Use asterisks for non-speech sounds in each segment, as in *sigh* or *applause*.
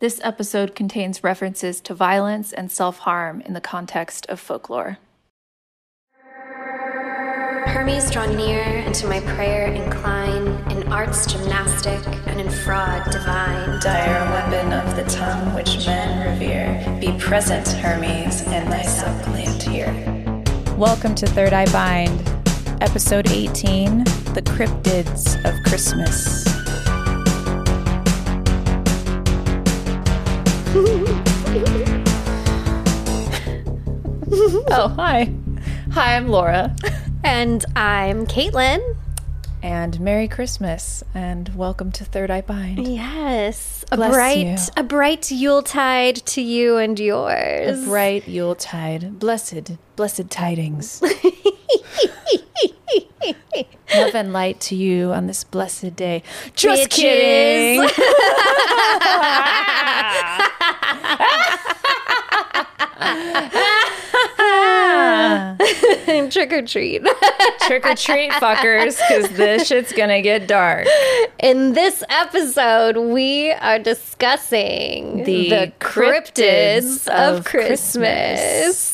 This episode contains references to violence and self harm in the context of folklore. Hermes draw near, and to my prayer incline, in arts gymnastic and in fraud divine. Dire weapon of the tongue which men revere, be present, Hermes, in thy suppliant here. Welcome to Third Eye Bind, episode 18 The Cryptids of Christmas. *laughs* oh, hi. Hi, I'm Laura. And I'm Kaitlyn. And Merry Christmas and welcome to Third Eye Bind. Yes. A Bless bright you. a bright Yuletide to you and yours. A bright Yuletide. Blessed, blessed tidings. *laughs* *laughs* Love and light to you on this blessed day. Just Bitches. kidding. *laughs* *laughs* Trick or treat. Trick or treat, fuckers, because this shit's gonna get dark. In this episode, we are discussing The cryptids, cryptids of, of Christmas. Christmas.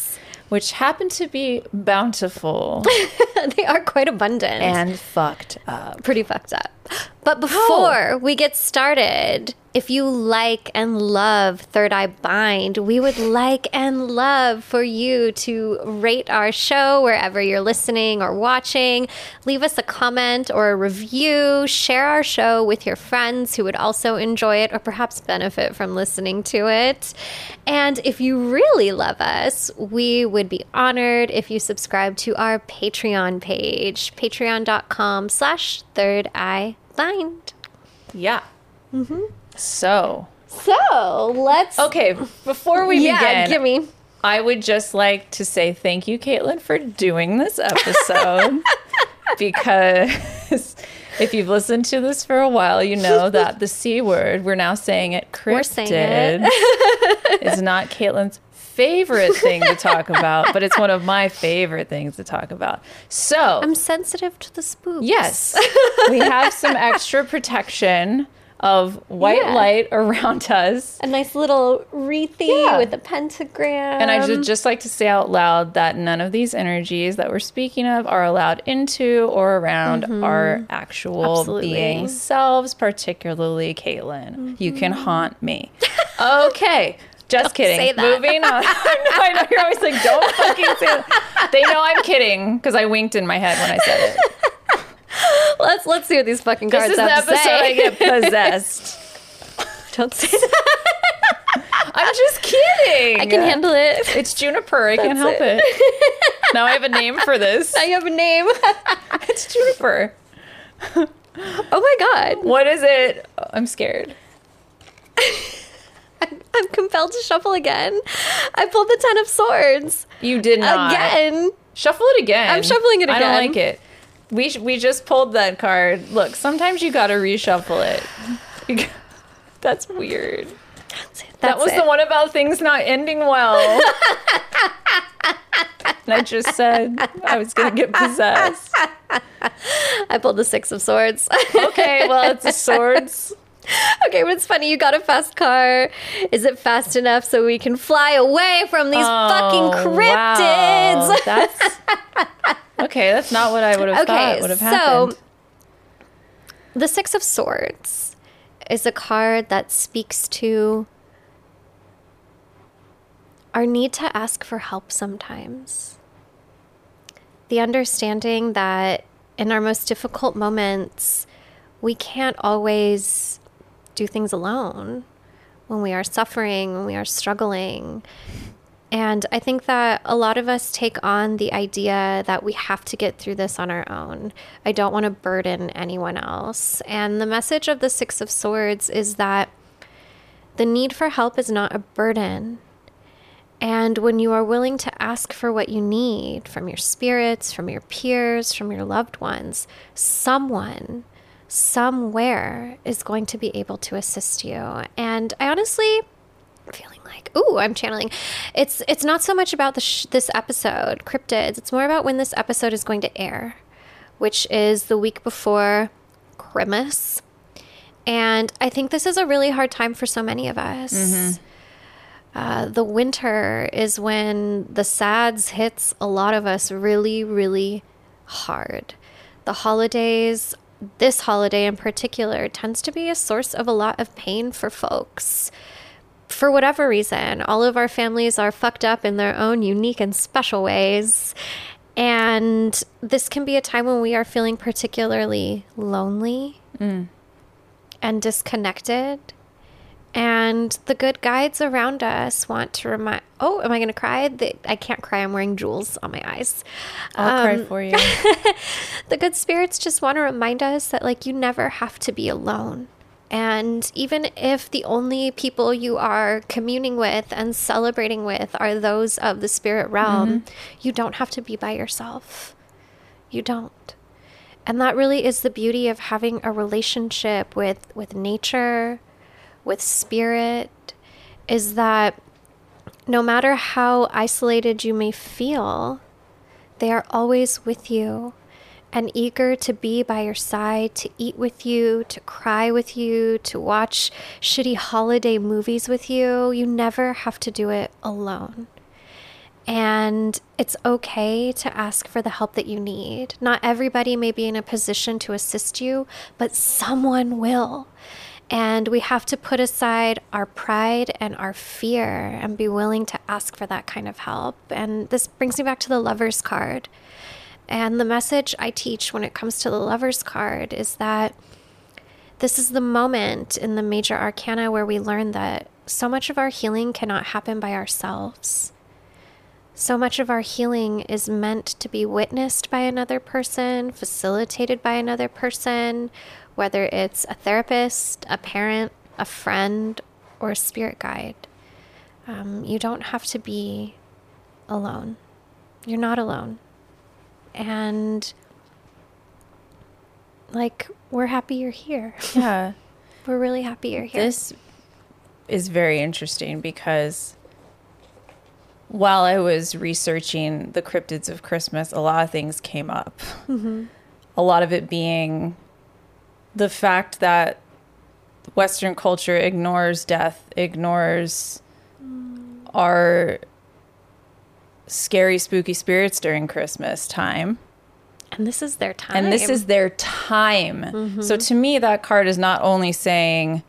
Which happen to be bountiful *laughs* they are quite abundant. and fucked up. pretty fucked up. But before oh. we get started, if you like and love Third Eye Bind, we would like and love for you to rate our show wherever you're listening or watching. Leave us a comment or a review. Share our show with your friends who would also enjoy it or perhaps benefit from listening to it. And if you really love us, we would be honored if you subscribe to our Patreon page, patreon.com slash third eye bind. Yeah. Mm-hmm. So, So let's okay, before we yeah, begin, give me. I would just like to say thank you, Kaitlyn, for doing this episode *laughs* because if you've listened to this for a while, you know *laughs* that the C word, we're now saying it cryptid, saying it. *laughs* is not Kaitlyn's favorite thing to talk about, but it's one of my favorite things to talk about. So, I'm sensitive to the spooks. yes, we have some extra protection of white Yeah. light *laughs* around us. A nice little wreathy Yeah. with a pentagram. And I should just like to say out loud that none of these energies that we're speaking of are allowed into or around our actual Mm-hmm. Absolutely. being selves, particularly Kaitlyn. You can haunt me. *laughs* Okay. Just kidding. say that. Moving on. *laughs* I know you're always like, don't fucking say that. They know I'm kidding because I winked in my head when I said it. *laughs* let's let's see what these fucking This cards is the have to episode say. I get *laughs* possessed. Don't say that. I'm just kidding. I can handle it. It's Juniper. I can't help That's it. Now I have a name for this. *laughs* I have a name. It's Juniper. oh my god. What is it? I'm scared. I'm compelled to shuffle again. I pulled the Ten of Swords. You did not. Again. Shuffle it again. I'm shuffling it again. I don't like it. We sh- we just pulled that card. Look, sometimes you gotta reshuffle it. *laughs* That's weird. That's it. that That's was it. the one about things not ending well. *laughs* and I just said I was gonna get possessed. *laughs* I pulled the Six of Swords. Okay, well it's the swords. okay, but it's funny. You got a fast car. Is it fast enough so we can fly away from these oh, fucking Oh, cryptids? wow. That's okay. That's not what I would have Okay, thought would have happened. so happened. the Six of Swords is a card that speaks to our need to ask for help sometimes. The understanding that in our most difficult moments, we can't always do things alone when we are suffering, when we are struggling. And I think that a lot of us take on the idea that we have to get through this on our own. I don't want to burden anyone else. And the message of the Six of Swords is that the need for help is not a burden. And when you are willing to ask for what you need from your spirits, from your peers, from your loved ones, someone somewhere is going to be able to assist you. And I honestly feeling like ooh i'm channeling it's it's not so much about the sh- this episode cryptids it's more about when this episode is going to air which is the week before christmas And I think this is a really hard time for so many of us. Uh, the winter is when the SADS hits a lot of us really, really hard. The holidays, this holiday in particular, tends to be a source of a lot of pain for folks. For whatever reason, all of our families are fucked up in their own unique and special ways. And this can be a time when we are feeling particularly lonely and disconnected. And the good guides around us want to remind. Oh, am I going to cry? They, I can't cry. I'm wearing jewels on my eyes. I'll cry Um, for you. *laughs* The good spirits just want to remind us that, like, you never have to be alone. And even if the only people you are communing with and celebrating with are those of the spirit realm, mm-hmm. you don't have to be by yourself. You don't. And that really is the beauty of having a relationship with with nature, with spirit is that no matter how isolated you may feel, they are always with you and eager to be by your side, to eat with you, to cry with you, to watch shitty holiday movies with you. You never have to do it alone. And it's okay to ask for the help that you need. Not everybody may be in a position to assist you, but someone will. And we have to put aside our pride and our fear and be willing to ask for that kind of help. And this brings me back to the lover's card. And the message I teach when it comes to the lover's card is that this is the moment in the major arcana where we learn that so much of our healing cannot happen by ourselves. So much of our healing is meant to be witnessed by another person, facilitated by another person, whether it's a therapist, a parent, a friend, or a spirit guide. Um, you don't have to be alone. You're not alone. And like, we're happy you're here. *laughs* yeah. We're really happy you're here. This is very interesting because while I was researching the cryptids of Christmas, a lot of things came up. Mm-hmm. A lot of it being the fact that Western culture ignores death, ignores mm. our scary, spooky spirits during Christmas time. and this is their time. And this is their time. So mm-hmm. to me, that card is not only saying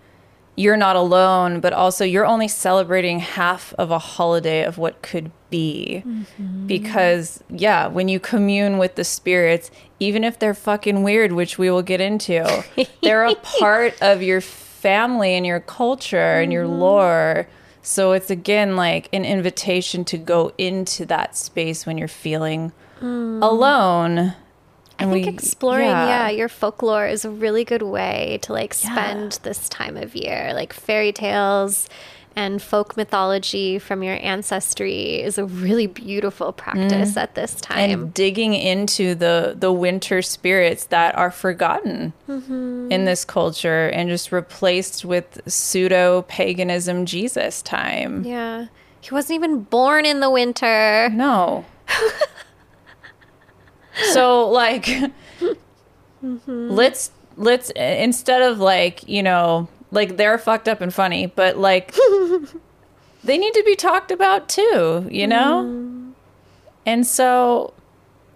you're not alone, but also you're only celebrating half of a holiday of what could be. Mm-hmm. Because, yeah, when you commune with the spirits, even if they're fucking weird, which we will get into, they're a *laughs* part of your family and your culture and your mm-hmm. lore. So it's again like an invitation to go into that space when you're feeling mm. alone. I And think we- exploring, yeah. yeah. your folklore is a really good way to like spend this time of year. Like fairy tales and folk mythology from your ancestry is a really beautiful practice mm. at this time. and digging into the the winter spirits that are forgotten mm-hmm. in this culture and just replaced with pseudo paganism Jesus time. yeah. He wasn't even born in the winter. No. *laughs* so like mm-hmm. let's let's instead of like, you know, like they're fucked up and funny, but like *laughs* they need to be talked about too, you know? Mm. And so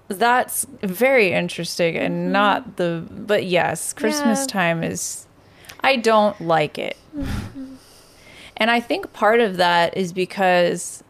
that's very interesting and mm-hmm. not the but yes, Christmas Yeah. time is I don't like it. Mm-hmm. And I think part of that is because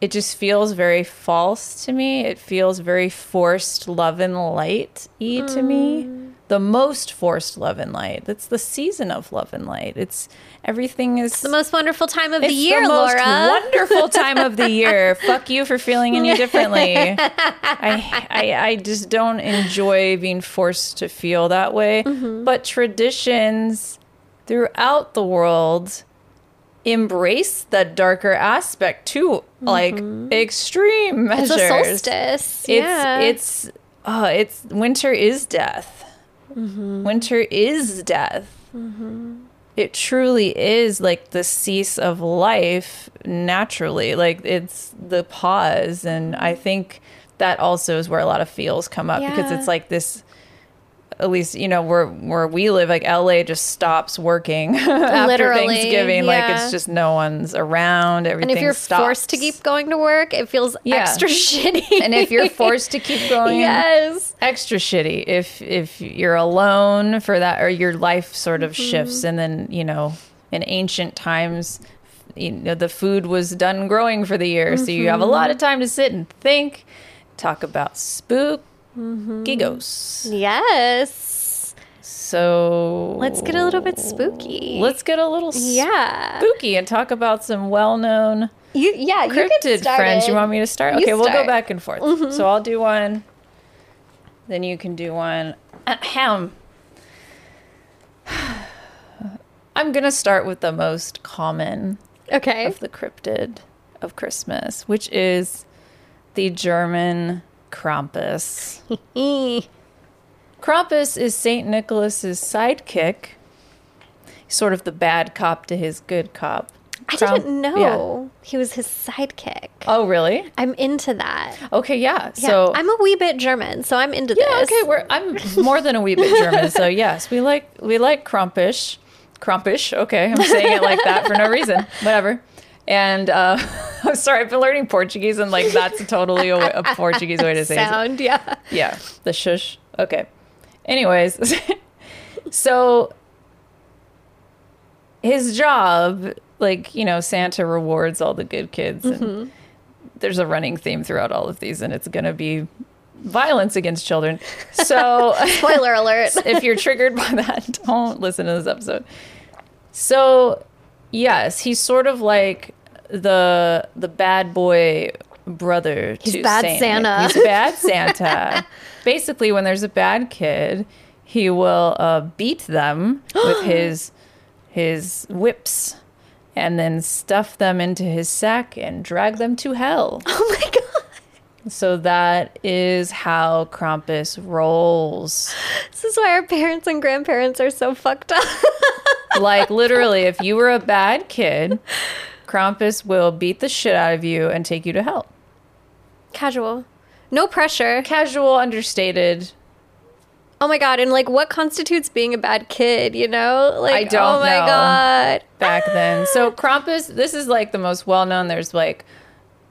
it just feels very false to me. It feels very forced love and light y to me. Mm. The most forced love and light. That's the season of love and light. It's everything is The most wonderful time of the it's year, the most Laura. wonderful time of the year. *laughs* Fuck you for feeling any differently. *laughs* I, I I just don't enjoy being forced to feel that way. Mm-hmm. But traditions throughout the world embrace the darker aspect too, like extreme measures. Mm-hmm. it's a solstice. It's yeah. it's uh, it's winter is death. Mm-hmm. Winter is death. It truly is like the cease of life naturally. Like it's the pause, and I think that also is where a lot of feels come up because it's like this at least you know where where we live, like LA just stops working *laughs* after Literally, Thanksgiving. Like it's just no one's around. Everything And if you're stops. forced to keep going to work, it feels Yeah. extra *laughs* shitty. and if you're forced to keep going, yes. extra shitty. If if you're alone for that, or your life sort of mm-hmm. shifts, and then you know, in ancient times, you know, the food was done growing for the year, so you have a lot mm-hmm. of time to sit and think, talk about spook. Gigos. Yes. So Let's get a little bit spooky. Let's get a little yeah. spooky and talk about some well-known You yeah, you cryptid started. friends. You want me to start? You Okay, we'll go. Mm-hmm. back and forth. So I'll do one. Then you can do one. Ahem. *sighs* I'm gonna start with the most common Okay. of the cryptid of Christmas, which is the German Krampus. *laughs* Krampus is Saint Nicholas's sidekick, sort of the bad cop to his good cop. I Kramp- didn't know he was his sidekick. Oh, really? I'm into that. Okay, yeah. Yeah, So I'm a wee bit German, so I'm into yeah, this. okay. We're I'm more than a wee bit German, so *laughs* yes, we like we like Krampish, Krampish. Okay, I'm saying it like that for no reason. Whatever. And uh, *laughs* I'm sorry, I've been learning Portuguese, and like that's totally a, a *laughs* Portuguese way to say it. Sound, yeah. Yeah, the shush. Okay. Anyways, *laughs* so his job, like, you know, Santa rewards all the good kids. And there's a running theme throughout all of these, and it's going to be violence against children. So Spoiler alert. if you're triggered by that, don't listen to this episode. So, yes, he's sort of like the the bad boy brother He's to bad Saint Santa. He's bad Santa. *laughs* Basically, when there's a bad kid, he will uh, beat them *gasps* with his his whips and then stuff them into his sack and drag them to hell. *laughs* Oh my god. So that is how Krampus rolls. This is why our parents and grandparents are so fucked up. *laughs* like literally, if you were a bad kid, Krampus will beat the shit out of you and take you to hell. Casual. No pressure. Casual, understated. Oh my god, and like what constitutes being a bad kid, you know? Like I don't oh my know. god. back then. So Krampus, this is like the most well known. There's like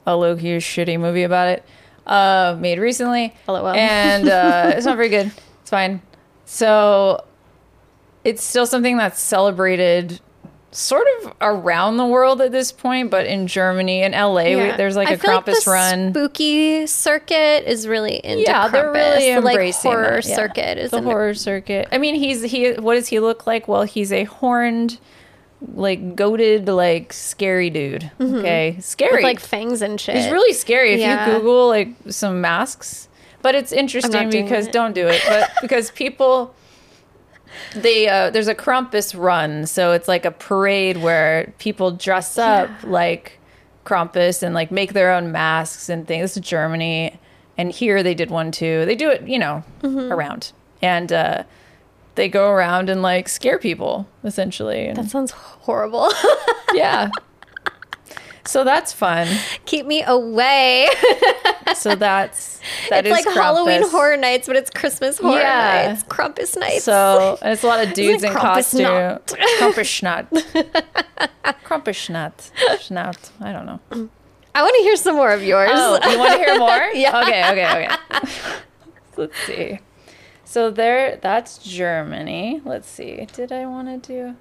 a low key shitty movie about it, uh, made recently. LOL. And uh, it's not very good. It's fine. So it's still something that's celebrated sort of around the world at this point, but in Germany and LA, we, there's like I a Krampus the run. Spooky circuit is really into yeah, they're Krampus. really the, like, embracing horror that, yeah. circuit is the horror circuit. I mean, he's he. What does he look like? Well, he's a horned, like goated, like scary dude. Okay, scary. Mm-hmm. with like fangs and shit. he's really scary. If Yeah. you Google like some masks, but it's interesting because it. don't do it. But *laughs* because people. They uh, there's a Krampus run, so it's like a parade where people dress up like Krampus and like make their own masks and things. This is Germany, and here they did one too. They do it, you know, Mm-hmm. around, and uh, they go around and like scare people essentially. And, That sounds horrible. *laughs* yeah, so that's fun. Keep me away. *laughs* So that's that it's is like Halloween horror nights, but it's Christmas horror Yeah. nights. Krampus nights. So and it's a lot of dudes it in costume. Krampusnacht. Krampusnacht. *laughs* Schnaut. I don't know. I want to hear some more of yours. Oh, you want to hear more? *laughs* Yeah. Okay, okay, okay. Let's see. So there, that's Germany. Let's see. Did I want to do?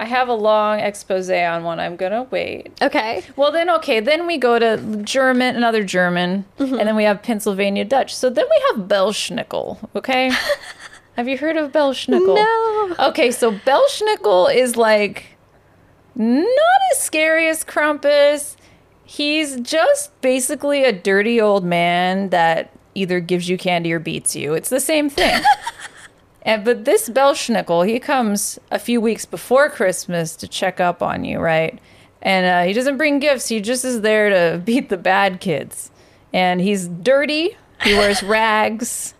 I have a long expose on one. I'm gonna wait. Okay. Well, then okay. Then we go to German, another German, Mm-hmm. and then we have Pennsylvania Dutch. So then we have Belschnickel. Okay. *laughs* have you heard of Belschnickel? No. Okay, so Belschnickel is like not as scary as Krampus. He's just basically a dirty old man that either gives you candy or beats you. It's the same thing. *laughs* and but this Belschnickel, he comes a few weeks before Christmas to check up on you, right? And uh, he doesn't bring gifts. He just is there to *laughs* beat the bad kids. And he's dirty. He wears *laughs* rags.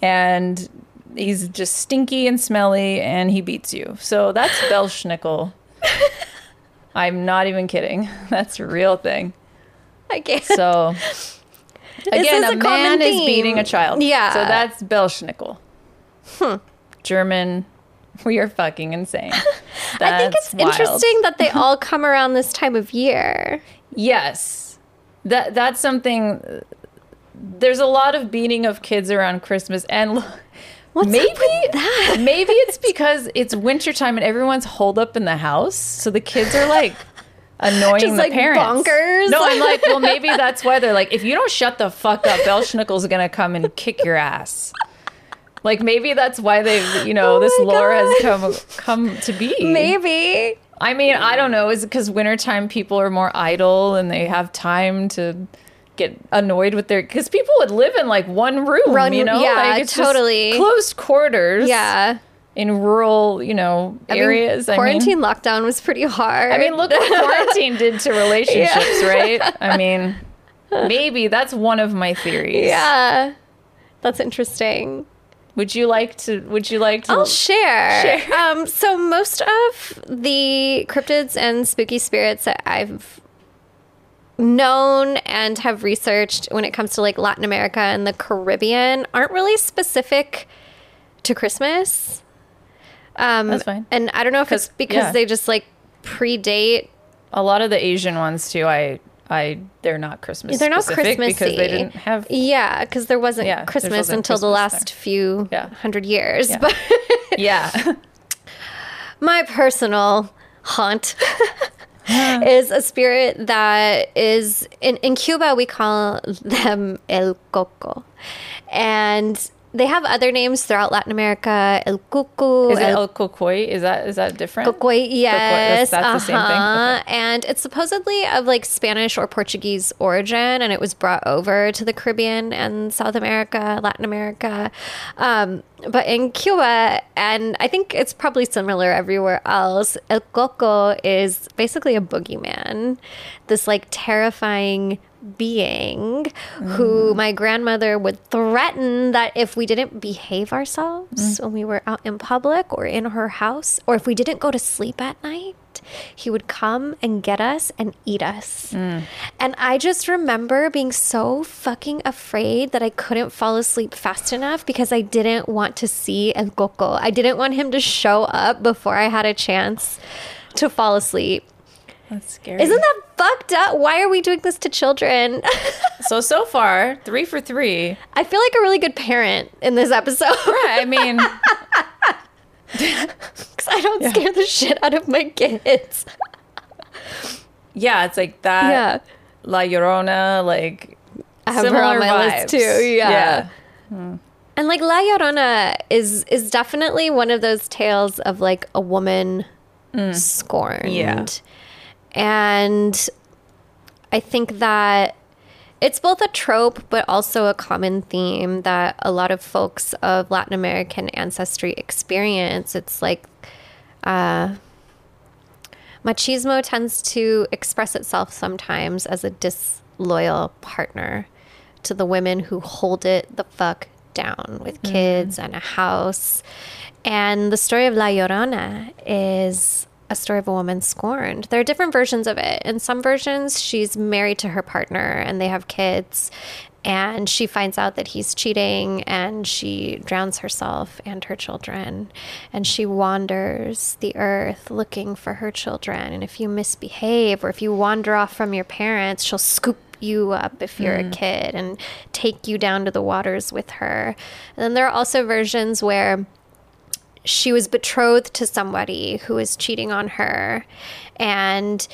And he's just stinky and smelly and he beats you. So that's Belschnickel. *laughs* I'm not even kidding. That's a real thing. I can't. So again, a, a man is beating a child. Yeah. So that's Belschnickel. German. We are fucking insane. *laughs* I think it's wild. interesting that they *laughs* all come around this time of year. Yes, that that's something. There's a lot of beating of kids around Christmas, and What's maybe up with that? *laughs* maybe it's because it's wintertime and everyone's holed up in the house, so the kids are like annoying Just, the like, parents. bonkers. No, I'm like, well, maybe that's why they're like, if you don't shut the fuck up, Belschnickel's gonna come and kick your ass. Like maybe that's why they've you know, Oh this lore has come come to be. Maybe. I mean, I don't know. Is it because wintertime people are more idle and they have time to get annoyed with their? Because people would live in like one room, Run- you know? yeah, like, it's totally. closed quarters. Yeah. in rural, you know, I mean, areas. I mean- quarantine lockdown was pretty hard. I mean, look what *laughs* quarantine did to relationships, right? I mean, maybe that's one of my theories. Yeah. That's interesting. Would you like to? Would you like to? I'll share. Share. *laughs* Um, so most of the cryptids and spooky spirits that I've known and have researched when it comes to like Latin America and the Caribbean aren't really specific to Christmas. Um, That's fine. And I don't know if it's because yeah. they just like predate. a lot of the Asian ones too. I, I, they're not Christmas. They're not Christmassy because they didn't have. Yeah, because there wasn't Yeah, there Christmas wasn't until the last there. few Yeah. hundred years. Yeah. But *laughs* Yeah, my personal haunt *laughs* is a spirit that is in, in Cuba we call them el coco. And they have other names throughout Latin America, el cucu, is it el El Cocoy? Is that is that different? Cocoy, yes. that's the same thing? uh-huh. Okay. And it's supposedly of like Spanish or Portuguese origin, and it was brought over to the Caribbean and South America, Latin America. Um, but in Cuba, and I think it's probably similar everywhere else, El Coco is basically a boogeyman. This like terrifying being who mm. my grandmother would threaten that if we didn't behave ourselves mm. when we were out in public or in her house, or if we didn't go to sleep at night, he would come and get us and eat us. Mm. And I just remember being so fucking afraid that I couldn't fall asleep fast enough because I didn't want to see El Coco. I didn't want him to show up before I had a chance to fall asleep. That's scary. Isn't that fucked up? Why are we doing this to children? *laughs* so? So far, three for three. I feel like a really good parent in this episode. Right. I mean, *laughs* Because I don't scare the shit out of my kids. yeah, it's like that. yeah. La Llorona, like I have her on similar my vibes. list too. Yeah. yeah. And like La Llorona is is definitely one of those tales of like a woman mm. scorned. Yeah. And I think that it's both a trope but also a common theme that a lot of folks of Latin American ancestry experience. It's like uh machismo tends to express itself sometimes as a disloyal partner to the women who hold it the fuck down with kids and a house. And the story of La Llorona is a story of a woman scorned. There are different versions of it. In some versions, she's married to her partner and they have kids. And she finds out that he's cheating and she drowns herself and her children. And she wanders the earth looking for her children. And if you misbehave or if you wander off from your parents, she'll scoop you up if you're a mm. kid and take you down to the waters with her. And then there are also versions where she was betrothed to somebody who was cheating on her and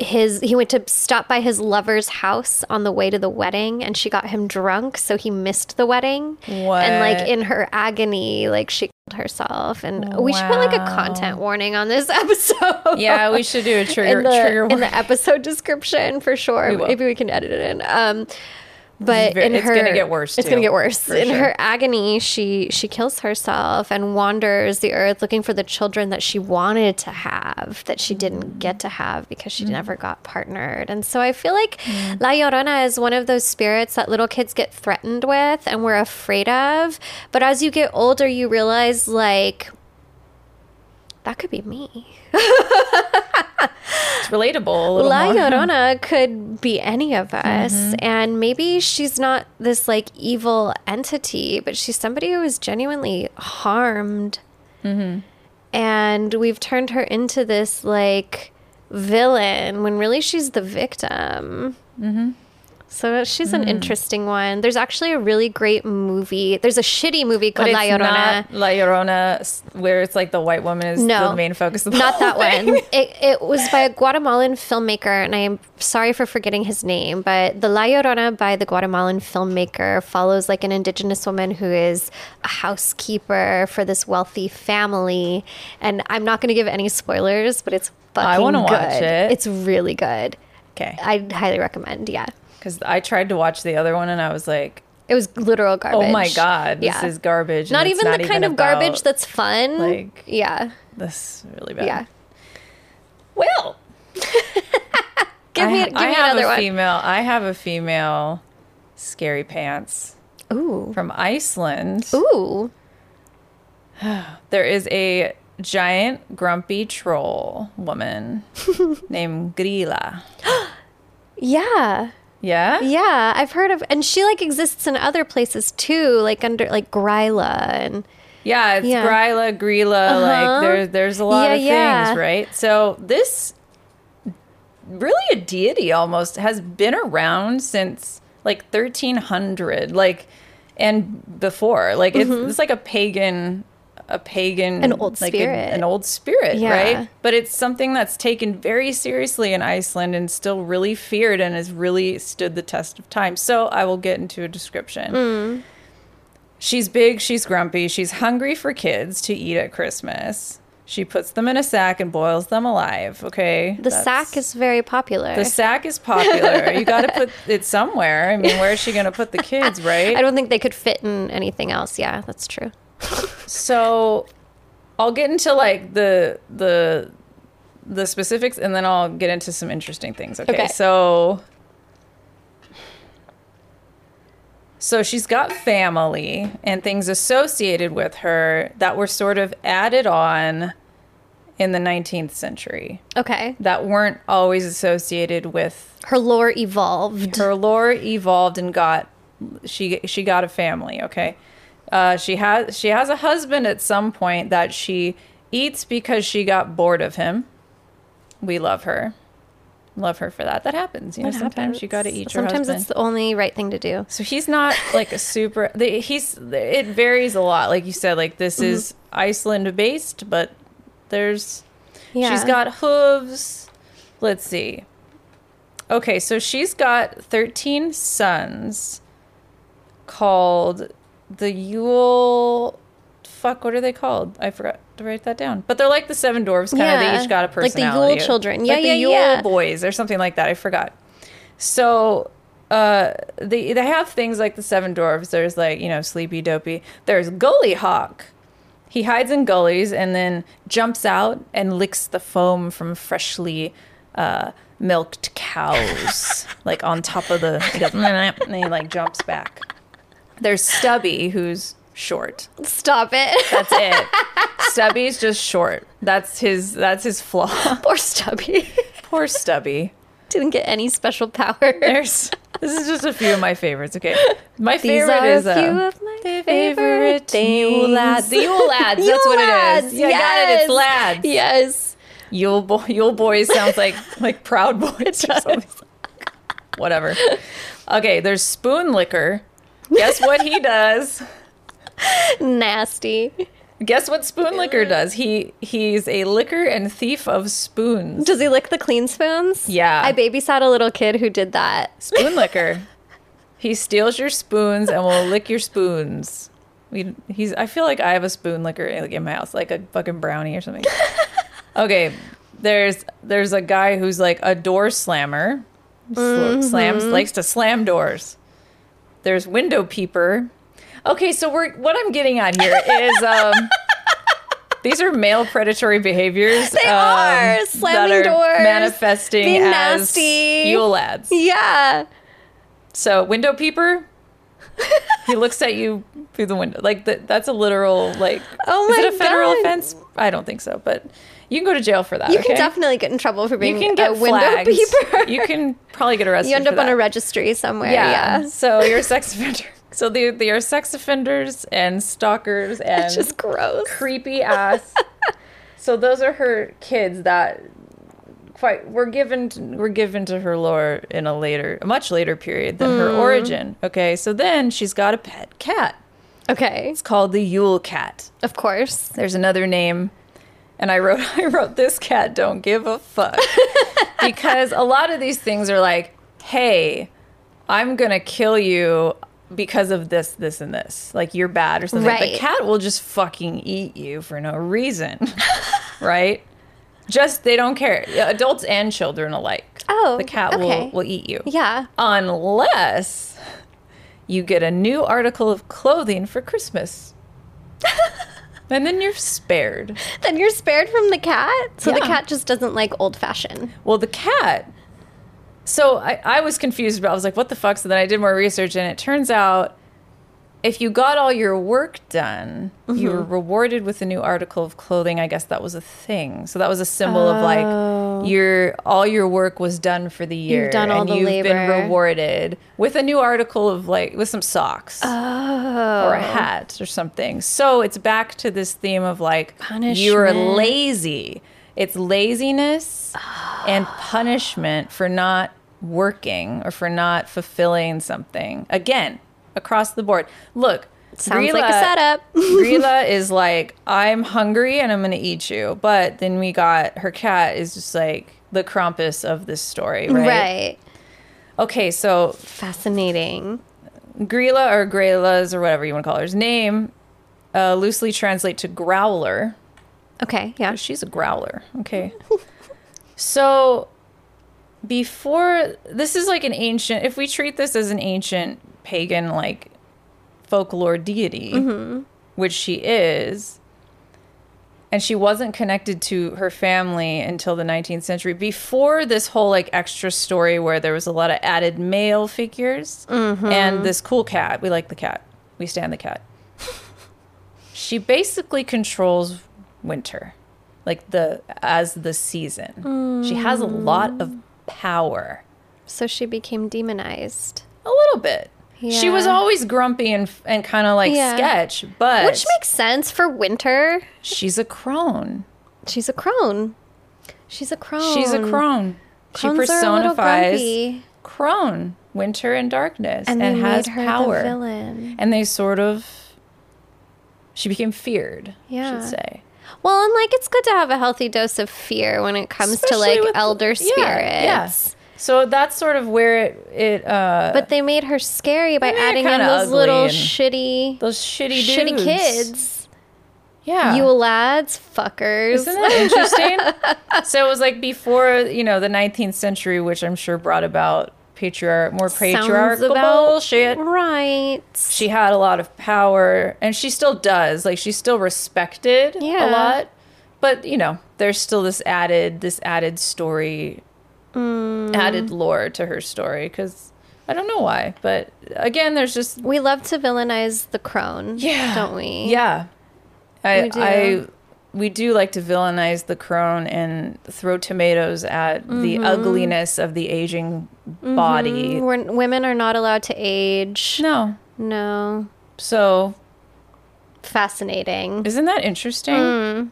his he went to stop by his lover's house on the way to the wedding and she got him drunk so he missed the wedding what? and like in her agony like she killed herself and we should put like a content warning on this *laughs* episode Yeah, we should do a trigger in the, trigger in the episode description for sure. Maybe we can edit it in. Um, but in it's her, gonna get worse, It's too, gonna get worse. In sure. her agony, she she kills herself and wanders the earth looking for the children that she wanted to have that she didn't get to have because Mm. she never got partnered. And so I feel like La Llorona is one of those spirits that little kids get threatened with and we're afraid of. But as you get older, you realize like that could be me. it's relatable a La more. Llorona could be any of us, Mm-hmm. and maybe she's not this like evil entity, but she's somebody who was genuinely harmed, Mm-hmm. and we've turned her into this like villain when really she's the victim. Mm-hmm. So she's Mm. an interesting one. There's actually a really great movie. There's a shitty movie called La Llorona. not La Llorona, where it's like the white woman is No, the main focus of the not that thing. one. It, it was by a Guatemalan filmmaker, and I am sorry for forgetting his name. But the La Llorona by the Guatemalan filmmaker follows like an indigenous woman who is a housekeeper for this wealthy family. And I'm not going to give any spoilers, but it's fucking I wanna good. watch it. It's really good. Okay. I highly recommend. Yeah, Because I tried to watch the other one and I was like, it was literal garbage. oh my God, this is garbage. Not even the kind of garbage that's fun. like- yeah, This is really bad. yeah. Well, *laughs* Give I, me, give I me have another a one. female. I have a female scary pants Ooh, from Iceland. ooh. *sighs* There is a giant grumpy troll woman *laughs* named Grilla. *gasps* Yeah. Yeah? Yeah, I've heard of and she like exists in other places too, like under like Gryla and Yeah, it's Yeah. Gryla, Grilla, Uh-huh. like there's there's a lot Yeah, of yeah. things, right? So this really a deity almost has been around since like 1300, like and before. Like it's, it's like a pagan a pagan. An old like a- spirit. an old spirit, Yeah. right? But it's something that's taken very seriously in Iceland and still really feared and has really stood the test of time. So I will get into a description. Mm. She's big, she's grumpy, she's hungry for kids to eat at Christmas. She puts them in a sack and boils them alive, okay? the sack is very popular. the sack is popular. you *laughs* got to put it somewhere. I mean, where is she going to put the kids, *laughs* right? I don't think they could fit in anything else. Yeah, that's true. So I'll get into like the the the specifics and then I'll get into some interesting things. Okay. Okay. So So she's got family and things associated with her that were sort of added on in the 19th century Okay. that weren't always associated with Her lore evolved. her lore evolved and got she she got a family okay uh, she has she has a husband at some point that she eats because she got bored of him we love her love her for that that happens you know That sometimes you got to happens. eat your Sometimes husband it's the only right thing to do. so he's not like a super the, he's it varies a lot like you said like this Mm-hmm. is iceland based but there's Yeah. She's got hooves. Let's see. Okay, so she's got 13 sons called the Yule. Fuck, what are they called? I forgot to write that down. But they're like the seven dwarves, kind of. They each got a personality. like the Yule children. Like Yeah, the yeah, Yule yeah. boys or something like that. I forgot. So uh they they have things like the seven dwarves. There's like, you know, sleepy dopey. There's Gully Gawk. He hides in gullies and then jumps out and licks the foam from freshly uh, milked cows, *laughs* like on top of the. He goes, and he like jumps back. There's Stubby, who's short. Stop it. That's it. *laughs* Stubby's just short. That's his. That's his flaw. *laughs* Poor Stubby. Poor Stubby. Didn't get any special powers. There's. This is just a few of my favorites. Okay, my These favorite is a few uh, of my favorite things. Yule lads. The Yule lads. That's what it is. Yeah, I got it. It's lads. Yes. Yule boy, Yule boys sounds like like proud boys *laughs* or something. Whatever. Okay, there's spoon licker. Guess what he does? Nasty. Guess what spoon licker does? He he's a licker and thief of spoons. Does he lick the clean spoons? Yeah. I babysat a little kid who did that. Spoon *laughs* licker. He steals your spoons and will lick your spoons. We he's I feel like I have a spoon licker like in my house, like a fucking brownie or something. *laughs* okay, there's there's a guy who's like a door slammer. Sl- mm-hmm. Slams likes to slam doors. There's window peeper. Okay, so we're what I'm getting at here is um *laughs* these are male predatory behaviors. They um, are, slamming that are doors, manifesting being as nasty. Yule lads. Yeah. So window peeper, he looks at you through the window. Like that, that's a literal like. Oh my is it a federal God. offense? I don't think so, but You can go to jail for that. You can definitely get in trouble for you being can get a window flagged. peeper. You can probably get arrested. You end up on a registry somewhere. Yeah. So you're a sex offender. *laughs* So they, they are sex offenders and stalkers *laughs* and It's just gross. creepy ass. so those are her kids that quite were given to, were given to her lore in a later, a much later period than her hmm. origin. Okay, so then she's got a pet cat. Okay. It's called the Yule cat. Of course. There's another name, and I wrote *laughs* I wrote this cat don't give a fuck *laughs* because a lot of these things are like, hey, I'm gonna kill you because of this, this, and this. Like you're bad or something. Right. The cat will just fucking eat you for no reason, *laughs* right? Just they don't care. Adults and children alike. Oh, the cat okay. will will eat you Yeah. unless you get a new article of clothing for Christmas. And then you're spared. Then you're spared from the cat. So the cat just doesn't like old fashioned. Well, the cat. So I, I was confused about. I was like, "What the fuck?" So then I did more research, and it turns out, if you got all your work done, you were mm-hmm. rewarded with a new article of clothing. I guess that was a thing. So that was a symbol of like oh. your all your work was done for the year. You've done all and the you've been rewarded with a new article of like with some socks Oh. or a oh. hat or something. So it's back to this theme of like you're lazy. It's laziness and punishment for not working or for not fulfilling something. Again, across the board. Look, Sounds like a setup. *laughs* *laughs* Grilla is like, I'm hungry and I'm going to eat you. But then we got her cat is just like the Krampus of this story, right? right. Okay, so Fascinating. Grilla or Grayla's or whatever you want to call her's name uh, loosely translate to growler. Okay. Yeah. She's a growler. Okay. *laughs* so before this is like an ancient if we treat this as an ancient pagan like folklore deity, mm-hmm. which she is, and she wasn't connected to her family until the 19th century before this whole like extra story where there was a lot of added male figures mm-hmm. and this cool cat. We like the cat. We stand the cat. *laughs* She basically controls winter like the as the season. She has a lot of mm. power. So she became demonized. a little bit she was always grumpy and and kind of like Yeah. sketch but Which makes sense for winter. she's a crone She's a crone. She's a crone. she's a crone she Crones little personifies crone winter and darkness And and, has power the villain. and they sort of she became feared Yeah. Should say Well, and like it's good to have a healthy dose of fear when it comes to like with- elder yeah, spirits. yeah. So that's sort of where it it uh But they made her scary by They made her adding in those little shitty, those shitty dudes. shitty kids. yeah You lads, fuckers. Isn't that interesting? *laughs* so it was like before, you know, the 19th century, which I'm sure brought about patriarch, more patriarchal about bullshit. Right. She had a lot of power, and she still does. Like she's still respected Yeah. a lot, but you know, there's still this added, this added story, Mm. added lore to her story because I don't know why, but again, there's just We love to villainize the crone. Yeah. Don't we? Yeah. I We do. I we do like to villainize the crone and throw tomatoes at the Mm-hmm. ugliness of the aging body. We're, women are not allowed to age. No. No. So, Fascinating. isn't that interesting? Hmm.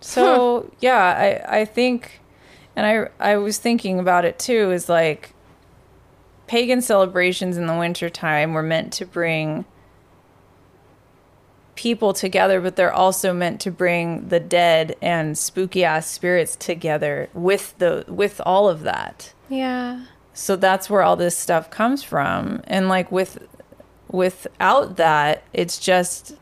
So, yeah, I I think and I I was thinking about it too is like pagan celebrations in the wintertime were meant to bring people together, but they're also meant to bring the dead and spooky ass spirits together with the with all of that. Yeah. So that's where all this stuff comes from. And like with without that, it's just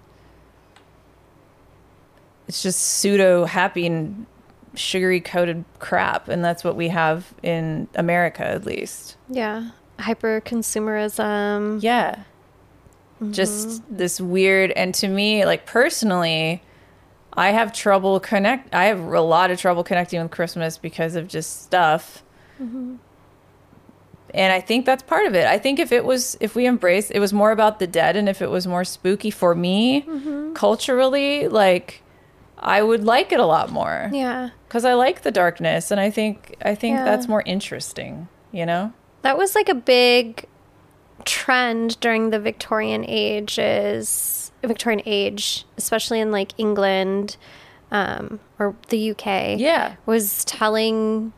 it's just pseudo happy and sugary coated crap and that's what we have in America at least. Yeah. Hyper consumerism. Yeah. Mm-hmm. Just this weird and to me like personally I have trouble connect I have a lot of trouble connecting with Christmas because of just stuff. Mm-hmm. And I think that's part of it. I think if it was if we embrace it was more about the dead and if it was more spooky for me mm-hmm. culturally like I would like it a lot more. Yeah. Because I like the darkness, and I think I think Yeah. that's more interesting. You know. That was like a big trend during the Victorian ages, Victorian age, especially in like England um, or the UK. Yeah. was telling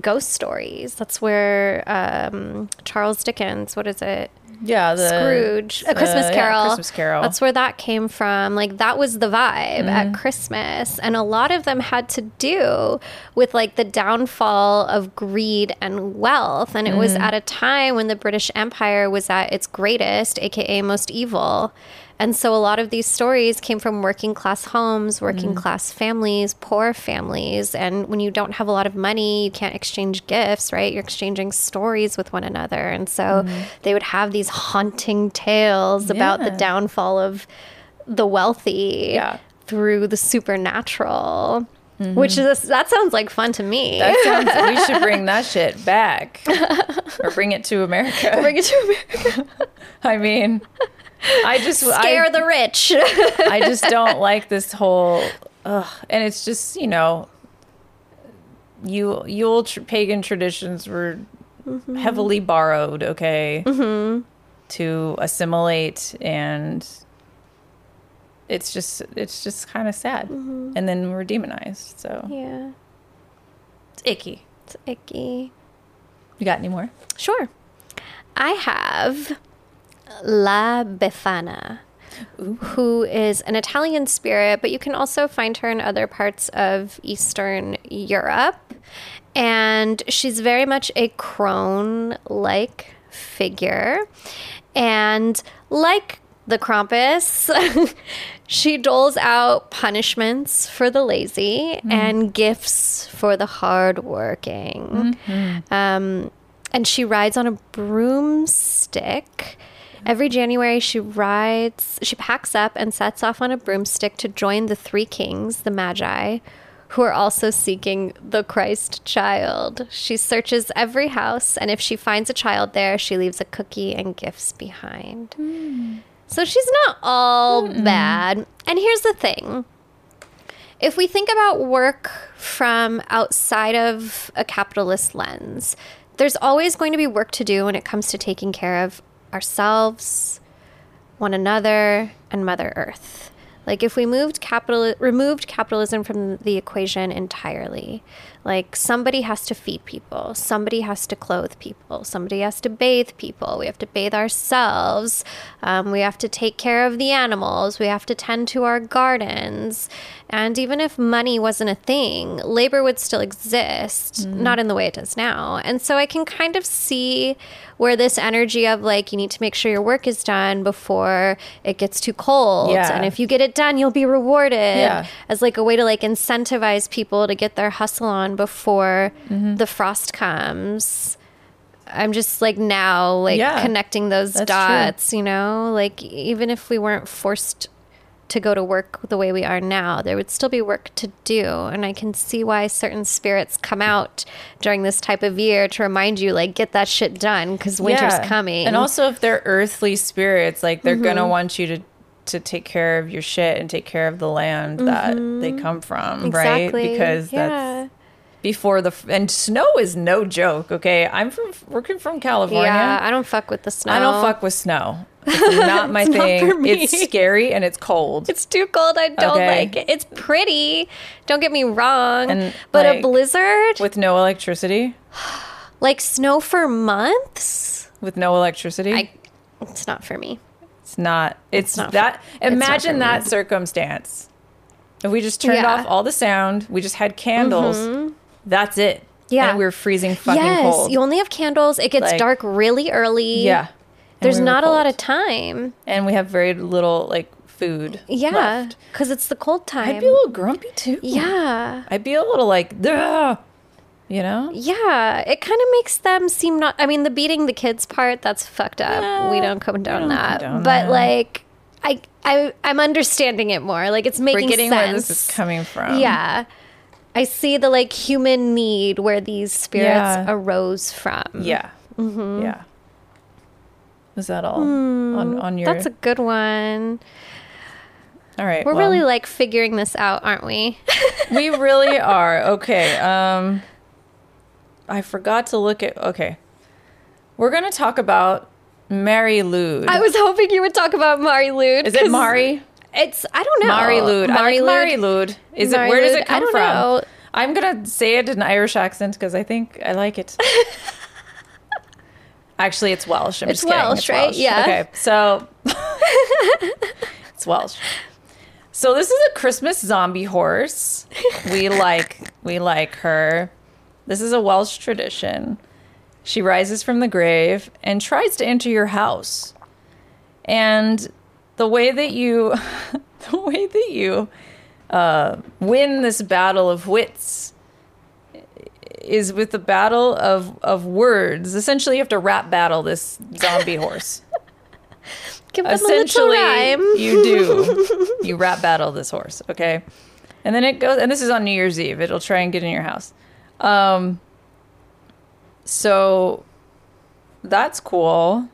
ghost stories. That's where um, Charles Dickens. What is it? Yeah. The Scrooge, A Christmas uh, yeah, Carol. Christmas Carol. That's where that came from. Like that was the vibe at Christmas, and a lot of them had to do with like the downfall of greed and wealth. And it was at a time when the British Empire was at its greatest, aka most evil. And so a lot of these stories came from working class homes, working mm. class families, poor families. And when you don't have a lot of money, you can't exchange gifts, right? You're exchanging stories with one another. And so mm. they would have these haunting tales about the downfall of the wealthy Yeah. through the supernatural. Mm-hmm. Which is that sounds like fun to me. That sounds. we should *laughs* bring that shit back, or bring it to America. Bring it to America. *laughs* I mean, I just Scare I, the rich. *laughs* I just don't like this whole, ugh. and it's just you know, you Yule tr- pagan traditions were mm-hmm. heavily borrowed, okay, mm-hmm. to assimilate, and it's just it's just kind of sad, mm-hmm. and then we're demonized, so yeah, it's icky. it's icky. You got any more? Sure. I have La Befana, who is an Italian spirit, but you can also find her in other parts of Eastern Europe. And she's very much a crone like figure. And like the Krampus, *laughs* she doles out punishments for the lazy and gifts for the hardworking. Um, and she rides on a broomstick. Every January, she rides, she packs up and sets off on a broomstick to join the three kings, the Magi, who are also seeking the Christ child. She searches every house, and if she finds a child there, she leaves a cookie and gifts behind. Hmm. So she's not all hmm. bad. And here's the thing if we think about work from outside of a capitalist lens, there's always going to be work to do when it comes to taking care of ourselves, one another, and Mother Earth. Like if we moved capital removed capitalism from the equation entirely, like somebody has to feed people, somebody has to clothe people, somebody has to bathe people. We have to bathe ourselves. Um, we have to take care of the animals. We have to tend to our gardens. And even if money wasn't a thing, labor would still exist, not in the way it does now. And so I can kind of see where this energy of like, you need to make sure your work is done before it gets too cold. Yeah. And if you get it done, you'll be rewarded Yeah. as like a way to like incentivize people to get their hustle on before Mm-hmm. the frost comes. I'm just like now like Yeah. connecting those That's true. dots, you know? Like even if we weren't forced to go to work the way we are now, there would still be work to do. And I can see why certain spirits come out during this type of year to remind you, like, get that shit done because winter's Yeah. coming. And also, if they're earthly spirits, like they're gonna want you to to take care of your shit and take care of the land that they come from, exactly. right? Because yeah. that's before the and snow is no joke. Okay, I'm from working from California. yeah, I don't fuck with the snow. I don't fuck with snow. *laughs* It's not my It's not thing. for me. It's scary and it's cold. It's too cold. I don't Okay. like it. It's pretty. Don't get me wrong. And, but a blizzard, with no electricity. *sighs* like snow for months, With no electricity, I, it's not for me. it's not. It's, not for- that. it's not imagine for that circumstance. If we just turned Yeah. Mm-hmm. off all the sound, we just had candles. That's it. Yeah. and we were freezing fucking yes, cold. you only have candles. It gets Like- dark really early. yeah, There's we not a lot of time. and we have very little like food. Yeah, because it's the cold time. I'd be a little grumpy too. yeah. I'd be a little like, Duh! you know. Yeah, it kind of makes them seem not. I mean, the beating the kids part that's fucked up. Yeah, we don't condone don't that. condone but that. like, I, I, I'm understanding it more. Like it's making We're getting sense. where this is coming from. Yeah, I see the like human need where these spirits Yeah. arose from. Yeah. Yeah. Was that all on on your? Mm-hmm. That's a good one. All right. We're well, really like figuring this out, aren't we? *laughs* we really *laughs* are. Okay. Um I forgot to look at okay. We're gonna talk about Mari Lwyd. I was hoping you would talk about Mari Lwyd. Is it Mari? It's I don't know. Mari Lwyd. I Mari like Mari Lwyd. Lude. Is it where does it come I don't from? know. I'm gonna say it in an Irish accent because I think I like it. *laughs* Actually, it's Welsh. I'm It's just kidding. Welsh, right? Yeah. Okay, so *laughs* it's Welsh. So this is a Christmas zombie horse. We *laughs* like we like her. This is a Welsh tradition. She rises from the grave and tries to enter your house. And the way that you *laughs* the way that you uh, win this battle of wits is with the battle of of words. Essentially, you have to rap battle this zombie horse. *laughs* Give them a little Essentially, rhyme. you do. *laughs* You rap battle this horse, okay? And then it goes, and this is on New Year's Eve. It'll try and get in your house. Um, so that's cool.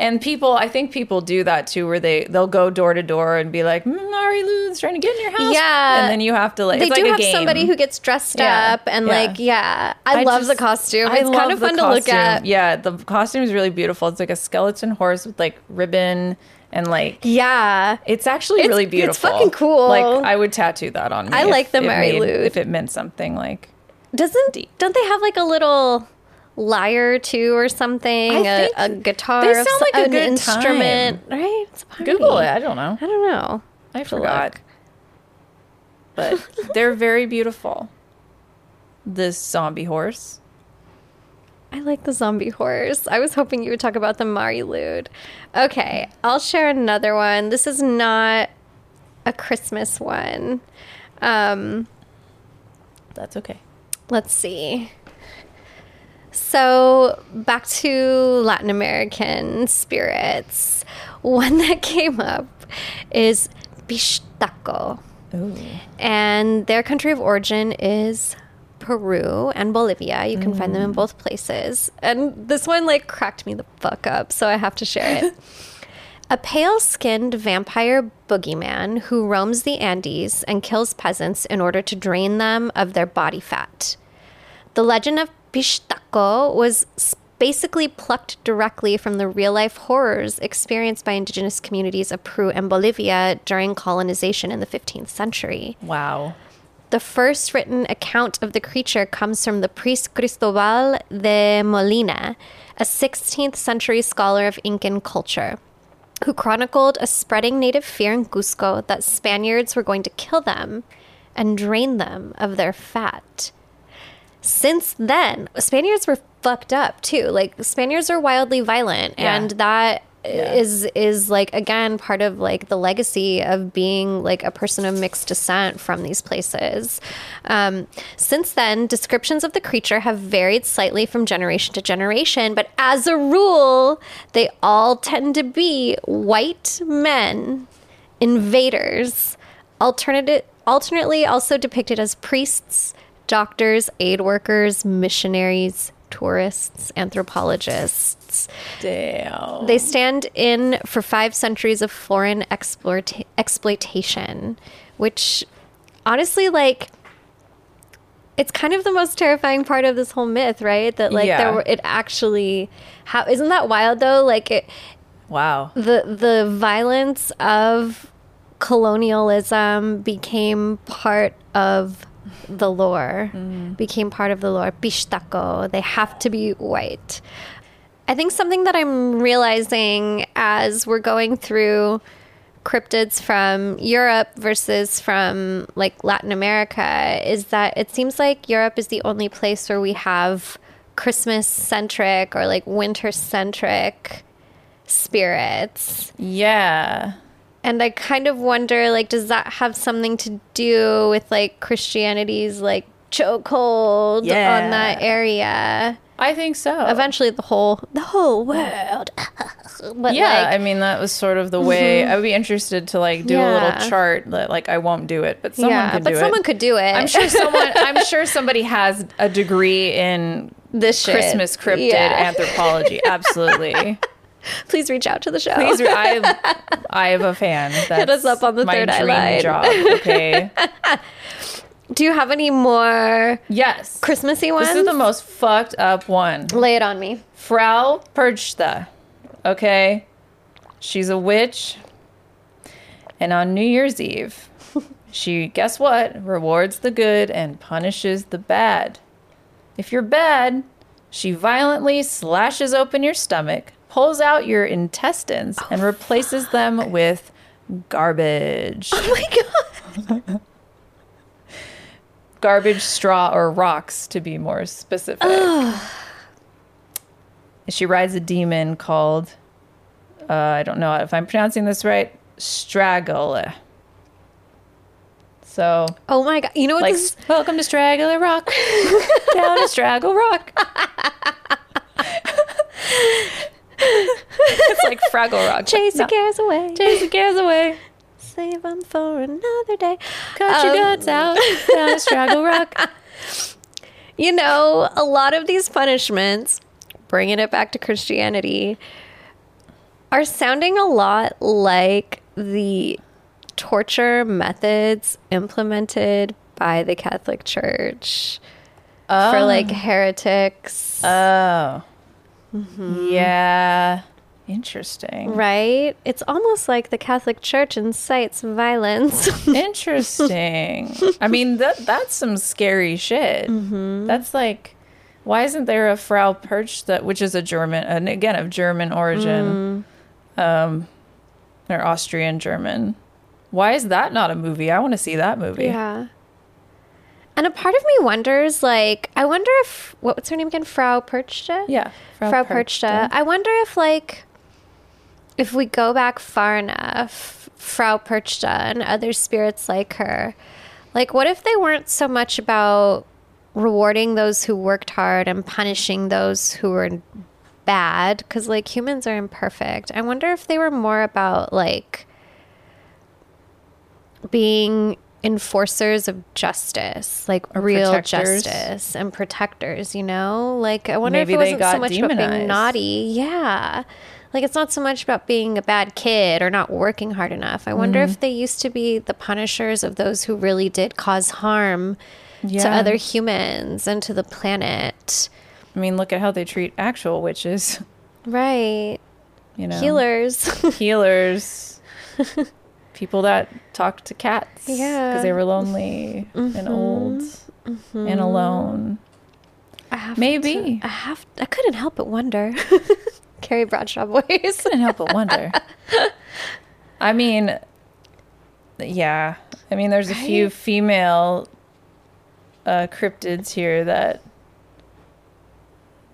And people, I think people do that too, where they they'll go door to door and be like, mm, "Mari Lou's trying to get in your house." Yeah. and then you have to like. They it's do like a have game. somebody who gets dressed Yeah, up and yeah. like yeah. I, love the just- costume. I it's kind love of the fun to look costume. at. Yeah, the costume is really beautiful. It's like a skeleton horse with like ribbon and like Yeah. it's actually It's- really beautiful it's fucking cool. Like I would tattoo that on me. I like the Mary made- Lou. If it meant something like Doesn't don't they have like a little lyre too or something? I A, think a guitar. they of sound so- like a an good instrument, right? It's a party. Google it. I don't know. I don't know. I have to forgot. look. But *laughs* they're very beautiful. This zombie horse. I like the zombie horse. I was hoping you would talk about the Mari Lwyd. Okay, I'll share another one. This is not a Christmas one. Um, That's okay. let's see. So, back to Latin American spirits. One that *laughs* came up is Pishtaco. Ooh. And their country of origin is Peru and Bolivia. You can find them in mm. both places. And this one like cracked me the fuck up, so I have to share it. *laughs* A pale skinned vampire boogeyman who roams the Andes and kills peasants in order to drain them of their body fat. The legend of Pishtaco was basically plucked directly from the real life horrors experienced by indigenous communities of Peru and Bolivia during colonization in the 15th century. Wow. The first written account of the creature comes from the priest Cristobal de Molina, a 16th century scholar of Incan culture, who chronicled a spreading native fear in Cusco that Spaniards were going to kill them and drain them of their fat. Since then, Spaniards were fucked up too. Like Spaniards are wildly violent, Yeah. and that Yeah. is is like again part of like the legacy of being like a person of mixed descent from these places. Um, since then, descriptions of the creature have varied slightly from generation to generation, but as a rule, they all tend to be white men, invaders, alternative, alternately also depicted as priests, doctors, aid workers, missionaries, tourists, anthropologists. Damn. They stand in for five centuries of foreign exploita- exploitation, which honestly, like, it's kind of the most terrifying part of this whole myth, right? That like Yeah. there were, it actually how isn't that wild though? Like it, wow. the the violence of colonialism became part of the lore, mm. became part of the lore. Pishtaco, they have to be white. I think something that I'm realizing as we're going through cryptids from Europe versus from like Latin America is that it seems like Europe is the only place where we have Christmas centric or like winter centric spirits. Yeah. And I kind of wonder like does that have something to do with like Christianity's like chokehold Yeah. on that area? I think so. Eventually the whole the whole world. *laughs* but yeah, like, I mean that was sort of the way mm-hmm. I would be interested to like do a little chart that like I won't do it, but someone yeah, could but do someone it. could do it. I'm sure *laughs* someone I'm sure somebody has a degree in this shit. Christmas cryptid Yeah. anthropology. Absolutely. *laughs* *laughs* Please reach out to the show. Please, I, *laughs* I have a fan. That's us up on the my third eye dream line. job. Okay. *laughs* Do you have any more Yes. Christmassy ones? This is the most fucked up one. Lay it on me. Frau Perchta. Okay. She's a witch. And on New Year's Eve, she, guess what? Rewards the good and punishes the bad. If you're bad, she violently slashes open your stomach, pulls out your intestines, and replaces them with garbage. Oh my god. garbage, straw, or rocks, to be more specific. she rides a demon called, uh, I don't know if I'm pronouncing this right, Straggle. So, Oh my god. You know what like, this is? welcome to Straggle Rock, *laughs* down to Straggle Rock. *laughs* it's like Fraggle Rock. Chase the no. cares away. Chase the cares away. Save them for another day. Cut your Um, guts out *laughs* down to Straggle Rock. You know, a lot of these punishments, bringing it back to Christianity, are sounding a lot like the torture methods implemented by the Catholic Church for like heretics. Oh. Yeah. Interesting. right? It's almost like the Catholic Church incites violence. *laughs* Interesting. I mean that that's some scary shit. That's like why isn't there a Frau Perchta which is a German and again of German origin um or Austrian German. Why is that not a movie? I want to see that movie. Yeah. And a part of me wonders, like, I wonder if what, what's her name again? Frau Perchta. Yeah. Frau, Perchta. I wonder if, like, if we go back far enough, Frau Perchta and other spirits like her, like, what if they weren't so much about rewarding those who worked hard and punishing those who were bad? Because, like, humans are imperfect. I wonder if they were more about, like, being enforcers of justice, like Or real protectors. justice and protectors, you know? Like I wonder Maybe if it they wasn't so much about being demonized. naughty. Yeah. Like it's not so much about being a bad kid or not working hard enough. I wonder Mm-hmm. if they used to be the punishers of those who really did cause harm to other humans and to the planet. I mean, look at how they treat actual witches, Right. you know. Healers. *laughs* Healers. *laughs* People that talk to cats Yeah. Mm-hmm. because they were lonely and old and alone. I have Maybe. to- I have I couldn't help but wonder. *laughs* Carrie Bradshaw voice. couldn't help but wonder. *laughs* I mean, yeah. I mean, there's a few female uh, cryptids here that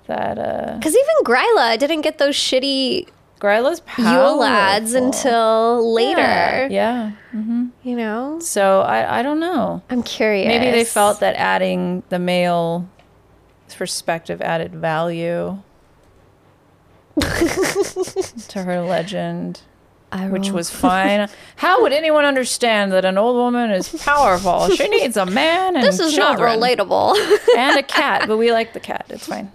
that uh Because even Gryla didn't get those shitty Gryla's Yule lads until later. Yeah. yeah. You know? So I I don't know. I'm curious. Maybe they felt that adding the male perspective added value *laughs* to her legend. Which was fine. *laughs* How would anyone understand that an old woman is powerful? She *laughs* needs a man and This is children not relatable. and a cat, but we like the cat. It's fine.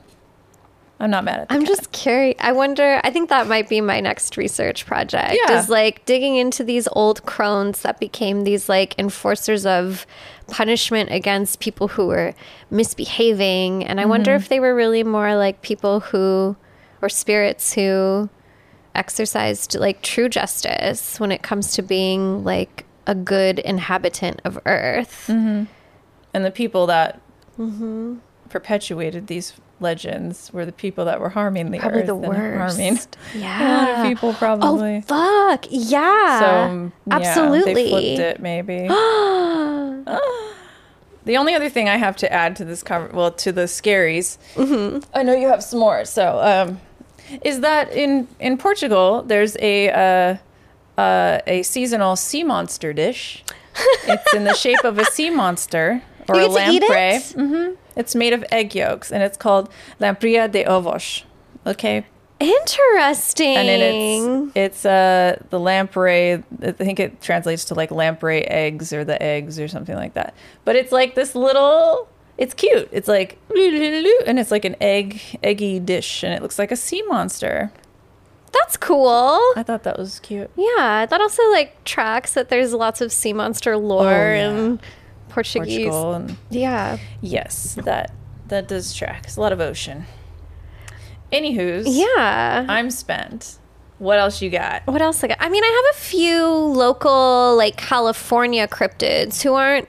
I'm not mad at the I'm cat. just curious. I wonder. I think that might be my next research project. Yeah. Is like digging into these old crones that became these like enforcers of punishment against people who were misbehaving, and I wonder Mm-hmm. if they were really more like people who, or spirits who, exercised like true justice when it comes to being like a good inhabitant of Earth. and the people that Mm-hmm. perpetuated these legends were the people that were harming the Probably earth the and harming worst. other Yeah. people probably. Oh fuck! Yeah. So yeah, absolutely. they flipped it maybe. *gasps* the only other thing I have to add to this cover, well, to the scaries, Mm-hmm. I know you have some more. So, um, is that in in Portugal? There's a uh, uh, a seasonal sea monster dish. *laughs* it's in the shape of a sea monster or You a get to eat lamprey. it? hmm It's made of egg yolks, and it's called lampreia de ovos. Okay, Interesting. and then it's it's uh the lamprey. I think it translates to like lamprey eggs or the eggs or something like that. But it's like this little. It's cute. It's like *laughs* and it's like an egg eggy dish, and it looks like a sea monster. That's cool. I thought that was cute. Yeah, that also like tracks that there's lots of sea monster lore Oh, yeah. in Portuguese. Portugal and Yeah. yes, that that does track. It's a lot of ocean. Anywho's, Yeah. I'm spent. What else you got? what else I got? I mean, I have a few local like California cryptids who aren't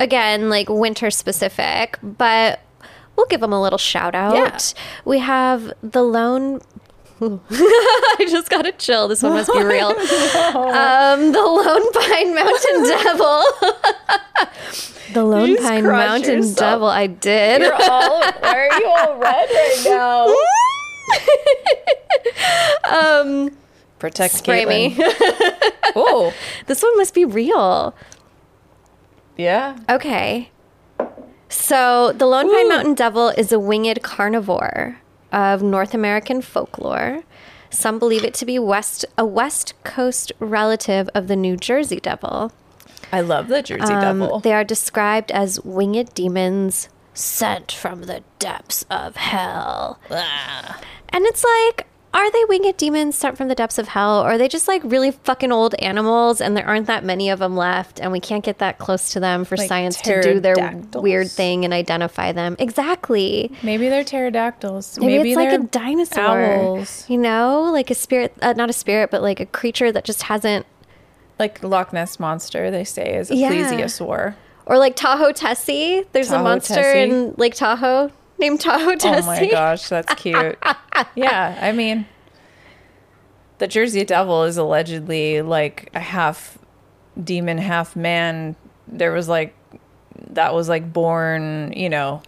again like winter specific, but we'll give them a little shout out. Yeah. We have the lone *laughs* I just got a chill. This one must be real. *laughs* um, the Lone Pine Mountain *laughs* Devil. the Lone Pine Mountain yourself. Devil. I did. You're all. Why are you all red right now? um, Protect spray me. Oh, this one must be real. Yeah. Okay. So, the Lone Pine Mountain Devil is a winged carnivore of North American folklore. Some believe it to be west a West Coast relative of the New Jersey Devil. I love the Jersey Um, Devil. They are described as winged demons sent from the depths of hell. Ah. And it's like, are they winged demons sent from the depths of hell? Or are they just like really fucking old animals and there aren't that many of them left and we can't get that close to them for Like science to do their weird thing and identify them? Exactly. Maybe they're pterodactyls. Maybe, it's like a dinosaur. owls. You know, like a spirit, uh, not a spirit, but like a creature that just hasn't, Like Loch Ness monster, they say is a Yeah. plesiosaur. or like Tahoe Tessie. There's a monster Tessie. in Lake Tahoe named Tahoe Tessie. Oh my gosh, that's cute. *laughs* yeah, I mean, the Jersey Devil is allegedly like a half demon, half man. There was like that was like born, you know,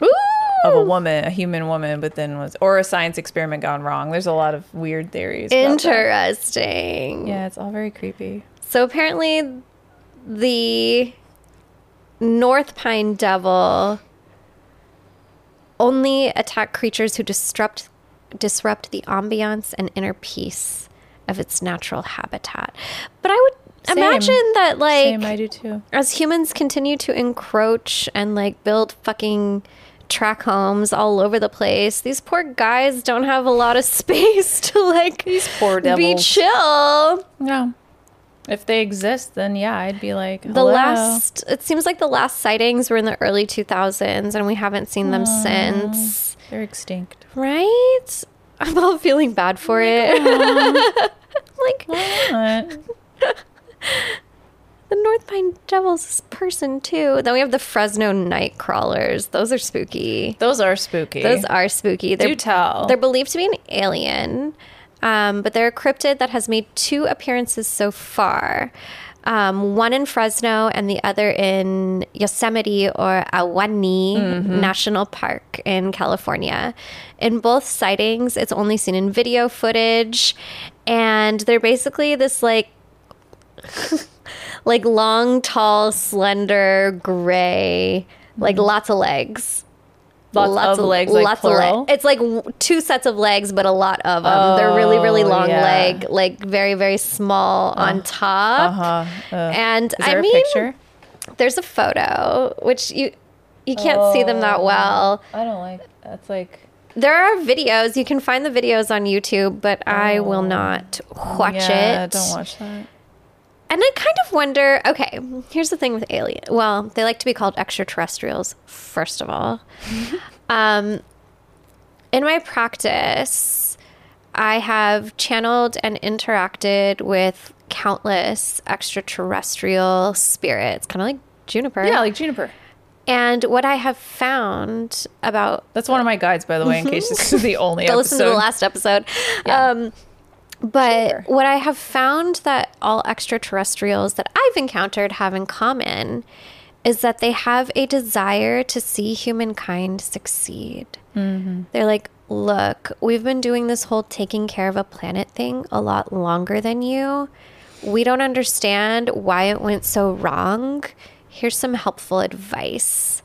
of a woman, a human woman, but then was or a science experiment gone wrong. There's a lot of weird theories. Interesting. Yeah, it's all very creepy. So apparently, the North Pine Devil only attack creatures who disrupt disrupt the ambiance and inner peace of its natural habitat. But I would Same. imagine that, like, Same, I do too. as humans continue to encroach and like build fucking track homes all over the place, these poor guys don't have a lot of *laughs* space to like These poor be devils. chill. No. If they exist, then yeah, I'd be like The last, it seems like the last sightings were in the early 2000s, and we haven't seen them since. They're extinct. Right? I'm all feeling bad for oh it. *laughs* like, *laughs* the North Pine Devil's person, too. Then we have the Fresno Night Crawlers. Those are spooky. Those are spooky. Those are spooky. They're, Do tell. They're believed to be an alien, um, but they're a cryptid that has made two appearances so far. Um, one in Fresno and the other in Yosemite or Ahwahnee Mm-hmm. National Park in California. In both sightings, it's only seen in video footage, and they're basically this like *laughs* like long, tall, slender, gray, like lots of legs. Mm-hmm. Lots of legs, like lots plural? of legs. It's like w- two sets of legs, but a lot of them. They're really, really Oh, long yeah. leg, like very, very small on top. Uh-huh. Uh, And I a mean, picture? there's a photo which you you can't see them that well. I don't like. That's like. There are videos. You can find the videos on YouTube, but I will not watch Oh. yeah, it. Don't watch that. And I kind of wonder okay, here's the thing with alien. Well, they like to be called extraterrestrials, first of all. *laughs* um, in my practice, I have channeled and interacted with countless extraterrestrial spirits, kind of like Juniper. Yeah, like Juniper. and what I have found about That's one of my guides, by the way, in case this is the *laughs* only go episode. listen to the last episode. Um, but what I have found that all extraterrestrials that I've encountered have in common is that they have a desire to see humankind succeed. They're like, look, we've been doing this whole taking care of a planet thing a lot longer than you. We don't understand why it went so wrong. Here's some helpful advice.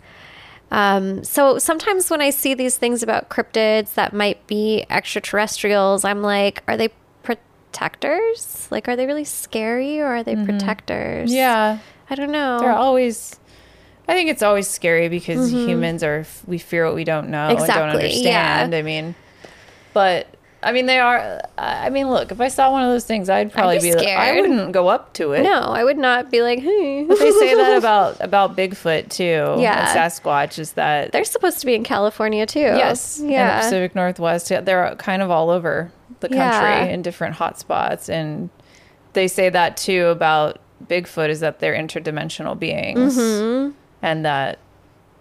Um, so sometimes when I see these things about cryptids that might be extraterrestrials, I'm like, are they protectors? Like, are they really scary or are they protectors? yeah, I don't know. they're always. I think it's always scary because humans are we fear what we don't know and Mm-hmm. Don't understand. I mean, but I mean, they are. I mean, look, if I saw one of those things, I'd probably be be, like, I wouldn't go up to it. No, I would not be like, hey. They say that *laughs* about about Bigfoot too. Yeah. and Sasquatch is that. They're supposed to be in California too. yes, in the Yeah. Pacific Northwest. Yeah, They're kind of all over the country Yeah. in different hot spots, and they say that too about Bigfoot is that they're interdimensional beings, Mm-hmm. and that.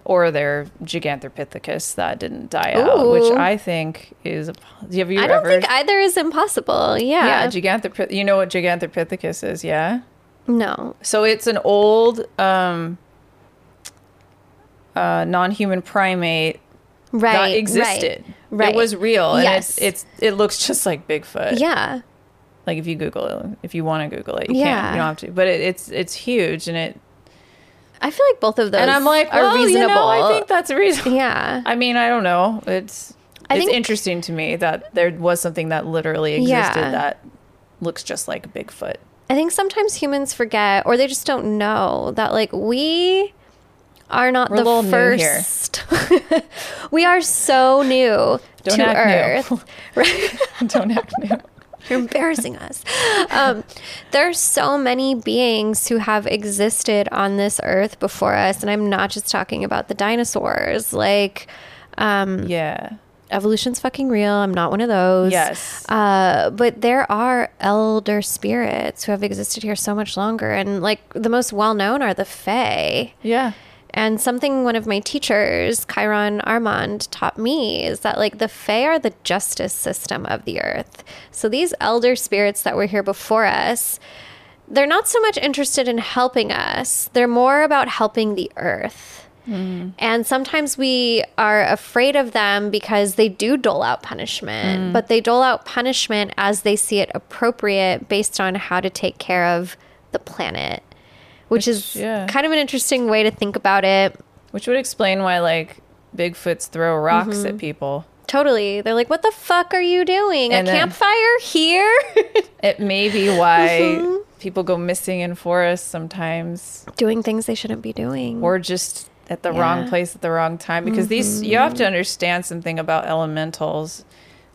Or they're Gigantopithecus that didn't die out, which I think is. Have you I don't ever? think either is impossible. yeah, Yeah. You know what Gigantopithecus is? Yeah. no. So it's an old um, uh, non-human primate Right. that right, existed. Right. It was real, and Yes. it's it's it looks just like Bigfoot. Yeah. Like if you Google it, if you want to Google it, you Yeah. can't. You don't have to. But it, it's it's huge, and it. I feel like both of those and I'm like, are well, reasonable. you know, I think that's reasonable. yeah. I mean, I don't know. It's I it's think- interesting to me that there was something that literally existed Yeah. that looks just like Bigfoot. I think sometimes humans forget or they just don't know that like we are not We're the first. *laughs* we are so new Don't to act new. Earth. Right? *laughs* don't act new. *laughs* You're embarrassing us. Um, there are so many beings who have existed on this earth before us, and I'm not just talking about the dinosaurs. Like, um, Yeah. evolution's fucking real. I'm not one of those. Yes. Uh, but there are elder spirits who have existed here so much longer, and like the most well known are the Fae. Yeah. And something one of my teachers, Chiron Armand, taught me is that like the Fae are the justice system of the earth. So these elder spirits that were here before us, they're not so much interested in helping us. They're more about helping the earth. Mm. And sometimes we are afraid of them because they do dole out punishment, mm. but they dole out punishment as they see it appropriate based on how to take care of the planet, which, is yeah. kind of an interesting way to think about it. Which would explain why like Bigfoots throw rocks Mm-hmm. at people. Totally. They're like, what the fuck are you doing? And a campfire here? *laughs* It may be why Mm-hmm. people go missing in forests sometimes, doing things they shouldn't be doing. or just at the Yeah. wrong place at the wrong time. Because these, you have to understand something about elementals.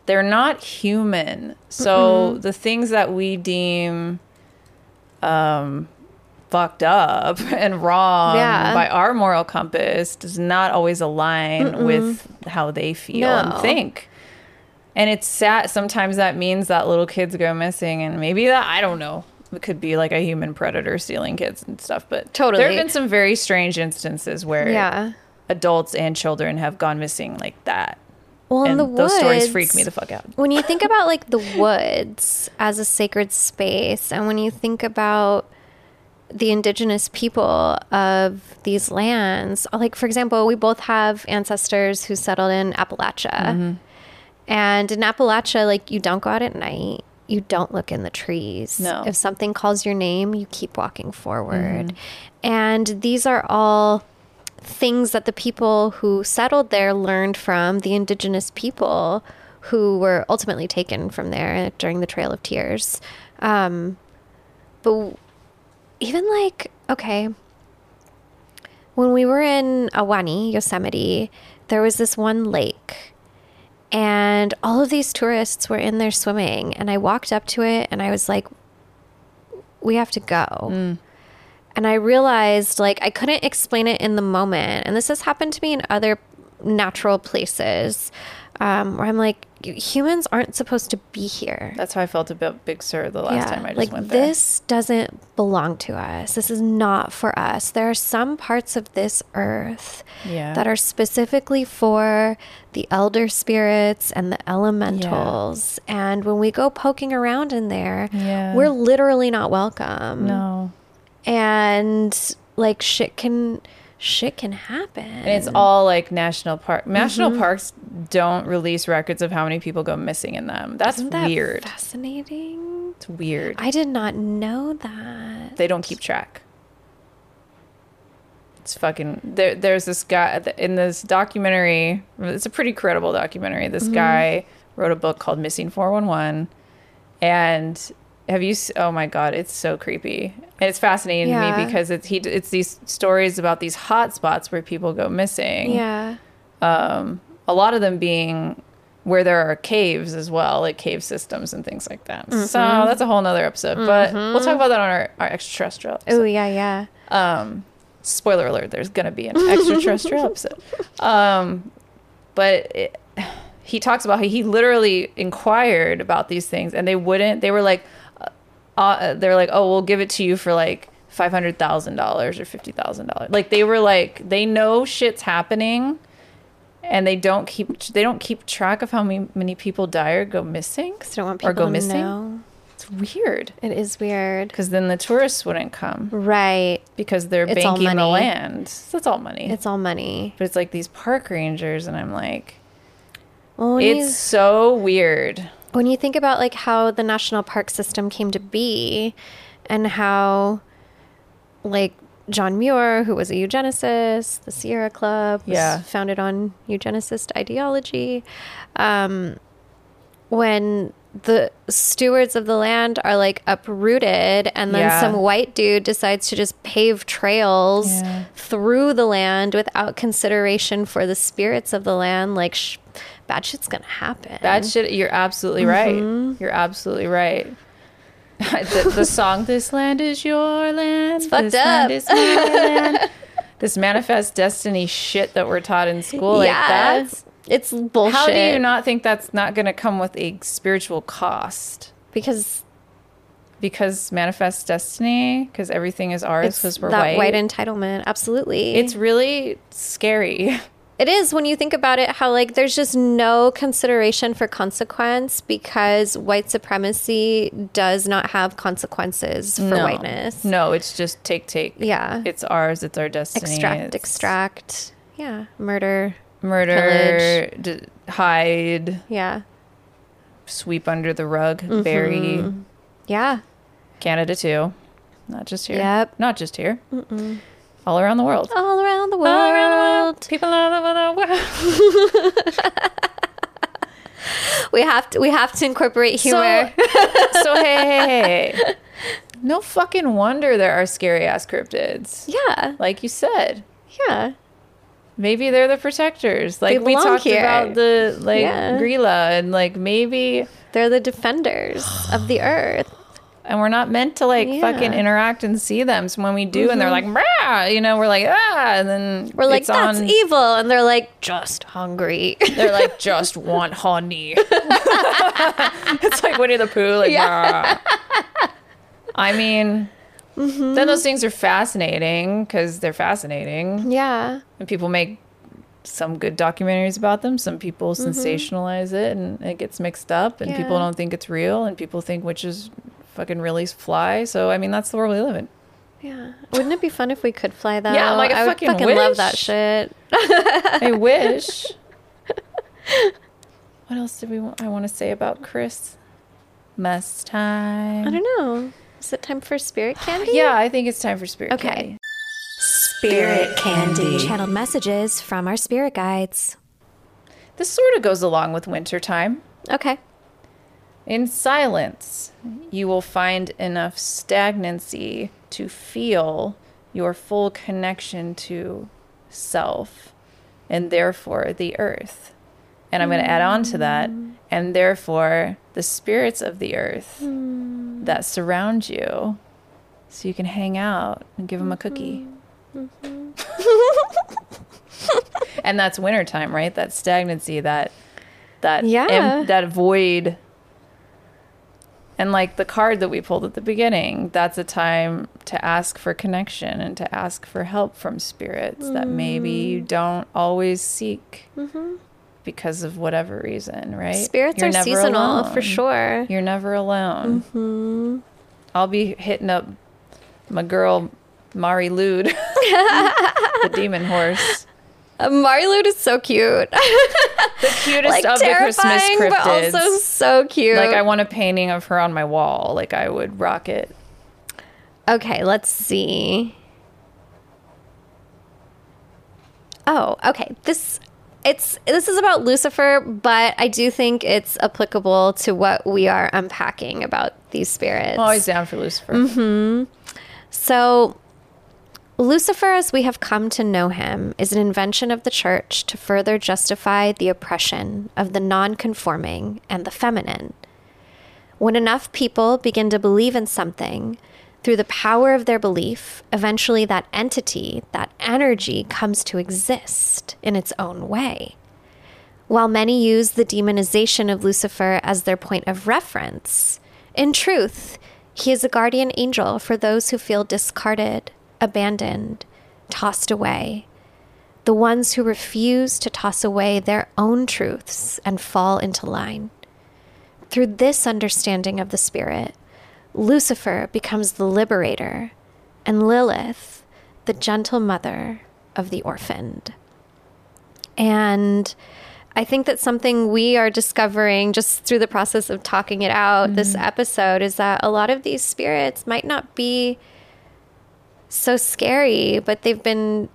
They're not human. So the things that we deem um, fucked up *laughs* and wrong Yeah. by our moral compass does not always align with how they feel No. and think. And it's sad. Sometimes that means that little kids go missing, and maybe that I don't know. It could be like a human predator stealing kids and stuff. But Totally. there have been some very strange instances where yeah. adults and children have gone missing like that. Well, in and the those stories freak me the fuck out. when you think *laughs* about like the woods as a sacred space and when you think about the indigenous people of these lands like for example we both have ancestors who settled in appalachia Mm-hmm. and in appalachia like you don't go out at night you don't look in the trees No. Mm-hmm. if something calls your name you keep walking forward and these are all things that the people who settled there learned from the indigenous people who were ultimately taken from there during the Trail of Tears. Um, but even like, okay, when we were in Ahwahnee, Yosemite, there was this one lake. And all of these tourists were in there swimming. And I walked up to it and I was like, we have to go. And I realized like I couldn't explain it in the moment. And this has happened to me in other natural places um, where I'm like, humans aren't supposed to be here. That's how I felt about Big Sur the last time I just like went there. this doesn't belong to us. This is not for us. There are some parts of this earth Yeah. that are specifically for the elder spirits and the elementals. And when we go poking around in there, Yeah. we're literally not welcome no. and like shit can shit can happen And it's all like national park. National Mm-hmm. parks don't release records of how many people go missing in them. That's that weird. fascinating It's weird. i did not know that they don't keep track. It's fucking. There, there's this guy in this documentary. It's a pretty credible documentary. This Mm-hmm. guy wrote a book called Missing 411. And have you? Oh my god, it's so creepy. And it's fascinating to me because it's he. It's these stories about these hot spots where people go missing. yeah Um, a lot of them being where there are caves as well, like cave systems and things like that. Mm-hmm. So that's a whole nother episode. But we'll talk about that on our, our extraterrestrial. Oh yeah, yeah. Um, spoiler alert: there's gonna be an extraterrestrial *laughs* episode. Um, but it, he talks about how he literally inquired about these things, and they wouldn't. They were like, uh, they're like, oh, we'll give it to you for like five hundred thousand dollars or fifty thousand dollars. Like they were like, they know shit's happening. And they don't keep they don't keep track of how many, many people die or go missing Because I don't want or people go to missing. know. It's weird It is weird. because then the tourists wouldn't come Right. because they're It's banking the land. So that's all money. It's all money. but it's like these park rangers, and I'm like, Well, it's so weird. When you think about like how the national park system came to be and how like John Muir, who was a eugenicist, the Sierra Club was Yeah. founded on eugenicist ideology. Um, when the stewards of the land are like uprooted and then Yeah. some white dude decides to just pave trails Yeah. through the land without consideration for the spirits of the land like sh- bad shit's gonna happen Bad shit, you're absolutely Mm-hmm. right. You're absolutely right. *laughs* the, the song "This Land Is Your Land." fucked this land up. *laughs* land. This manifest destiny shit that we're taught in school, like yeah that's it's bullshit How do you not think that's not going to come with a spiritual cost? because Because manifest destiny, because everything is ours, because we're that white. white entitlement absolutely it's really scary. It is when you think about it, how like there's just no consideration for consequence because white supremacy does not have consequences for no. whiteness. No, it's just take, take. Yeah. It's ours. It's our destiny. extract, it's extract. Yeah. Murder. Murder, d- hide, Yeah. sweep under the rug, Mm-hmm. bury. Yeah. Canada too. Not just here. Yep. Not just here. All around the world. All around the world. All around the world. People all over the world. *laughs* We have to we have to incorporate humor. So, *laughs* so hey, hey, hey. *laughs* No fucking wonder there are scary ass cryptids. yeah. Like you said. Yeah. Maybe they're the protectors. Like we talked here. about the like Yeah. Gryla and like maybe They're the defenders of the *gasps* earth. And we're not meant to like Yeah. fucking interact and see them. So when we do and they're like, Rah! you know, we're like, ah, and then We're like, that's on, evil. And they're like, just hungry. *laughs* They're like, just *laughs* want honey. *laughs* it's like Winnie the Pooh, like, "Rah." I mean, Mm-hmm. then those things are fascinating because they're fascinating, yeah. and people make some good documentaries about them. Some people sensationalize it, and it gets mixed up, and people Mm-hmm. Don't think it's real, and people think witches fucking really fly. So I mean, that's the world we live in. Yeah. Wouldn't it be fun if we could fly though? Yeah, like, I I would fucking fucking love that shit. I *laughs* wish. what else did we? Want, I want to say about Chris? Mess time. I don't know. Is it time for spirit *sighs* candy? Yeah, I think it's time for spirit Okay. candy. Spirit candy. Channeled messages from our spirit guides. This sort of goes along with wintertime. Okay. In silence, you will find enough stagnancy to feel your full connection to self and therefore the earth. And I'm going to add on to that, mm. and therefore the spirits of the earth mm. that surround you so you can hang out and give them a cookie. Mm-hmm. Mm-hmm. *laughs* and that's wintertime, right? That stagnancy, that that Yeah. that void and like the card that we pulled at the beginning, that's a time to ask for connection and to ask for help from spirits that maybe you Mm. don't always seek because of whatever reason, right? Mm-hmm. Spirits You're are seasonal alone. for sure. You're never alone. Mm-hmm. I'll be hitting up my girl Mari Lwyd, *laughs* the *laughs* demon horse, Uh, is so cute. *laughs* the cutest like of the Christmas terrifying, but also so cute. like I want a painting of her on my wall. Like I would rock it. Okay, let's see. Oh, okay. This it's this is about Lucifer, but I do think it's applicable to what we are unpacking about these spirits. I'm always down for Lucifer. Mm-hmm. So Lucifer, as we have come to know him, is an invention of the church to further justify the oppression of the non conforming and the feminine. When enough people begin to believe in something, through the power of their belief, eventually that entity, that energy, comes to exist in its own way. While many use the demonization of Lucifer as their point of reference, in truth, he is a guardian angel for those who feel discarded, abandoned, tossed away. The ones who refuse to toss away their own truths and fall into line. Through this understanding of the Spirit, Lucifer becomes the liberator, and Lilith, the gentle mother of the orphaned. And I think that something we are discovering just through the process of talking it out mm-hmm. this episode is that a lot of these spirits might not be so scary, but they've been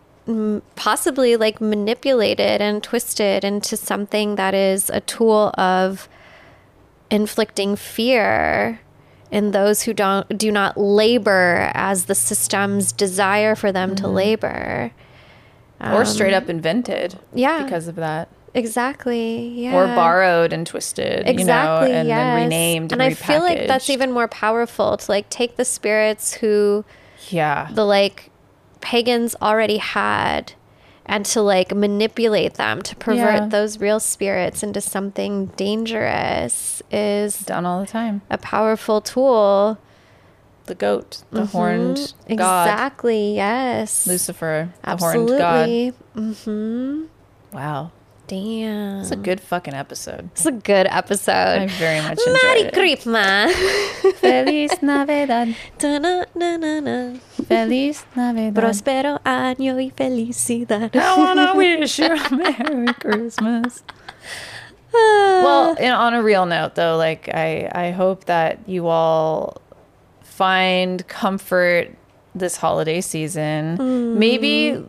possibly like manipulated and twisted into something that is a tool of inflicting fear in those who don't do not labor as the system's desire for them mm-hmm. to labor. Or straight up invented yeah. because of that. Exactly yeah. Or borrowed and twisted exactly you know, and yes. then renamed and, and i feel like that's even more powerful to like take the spirits who yeah the like pagans already had and to like manipulate them to pervert yeah. those real spirits into something dangerous is done all the time. A powerful tool. The goat, the mm-hmm. horned god. Exactly, yes. Lucifer, the Absolutely. horned god. Mm-hmm. Wow. Damn. It's a good fucking episode. It's a good episode. I very much enjoyed Merry it. Christmas. *laughs* Feliz Navidad. Da, na, na, na, Feliz Navidad. Prospero año y felicidad. I want to *laughs* wish you a Merry Christmas. well, in, on a real note, though, like I, I hope that you all find comfort this holiday season. Mm. Maybe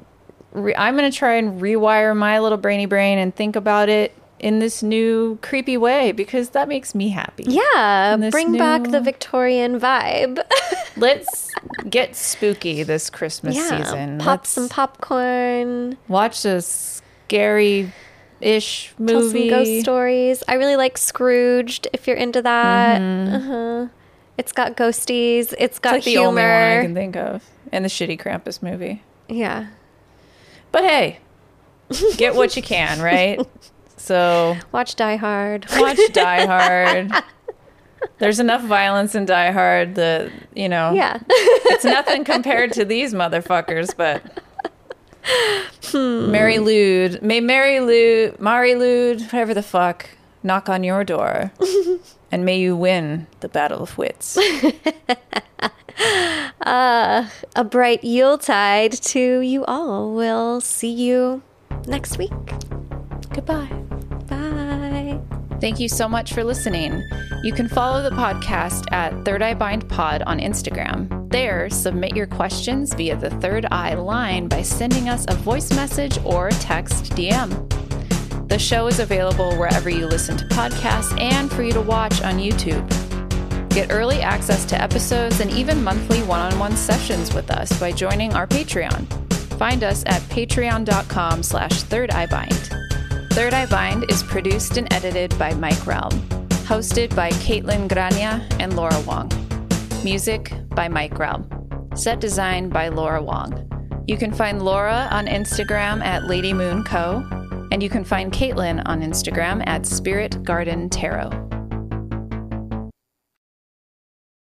re- I'm going to try and rewire my little brainy brain and think about it in this new creepy way because that makes me happy. Yeah, bring new... back the Victorian vibe. *laughs* Let's get spooky this Christmas yeah, season. Pop Let's some popcorn. Watch a scary ish movie. Tell some ghost stories. I really like Scrooged if you're into that. Mm-hmm. Uh-huh. It's got ghosties. It's got it's like humor. the only one I can think of. And the shitty Krampus movie. Yeah. But hey, get what you can, right? So *laughs* watch Die Hard. Watch Die Hard. *laughs* There's enough violence in Die Hard that you know. Yeah. *laughs* it's nothing compared to these motherfuckers, but. Hmm. Mary Lude, may Mary Lude, Mari Lude, whatever the fuck, knock on your door, and may you win the battle of wits. *laughs* uh, a bright Yuletide to you all. We'll see you next week. Goodbye. Bye. Thank you so much for listening. You can follow the podcast at Third Eye Bind Pod on Instagram. There, submit your questions via the Third Eye line by sending us a voice message or text DM. The show is available wherever you listen to podcasts and for you to watch on YouTube. Get early access to episodes and even monthly one-on-one sessions with us by joining our Patreon. Find us at patreon.com slash thirdeyebind. Third Eye Bind is produced and edited by Mike Realm. Hosted by Kaitlyn Grania and Laura Wong. Music by Mike Realm. Set design by Laura Wong. You can find Laura on Instagram at Lady Moon Co. And you can find Kaitlyn on Instagram at Spirit Garden Tarot.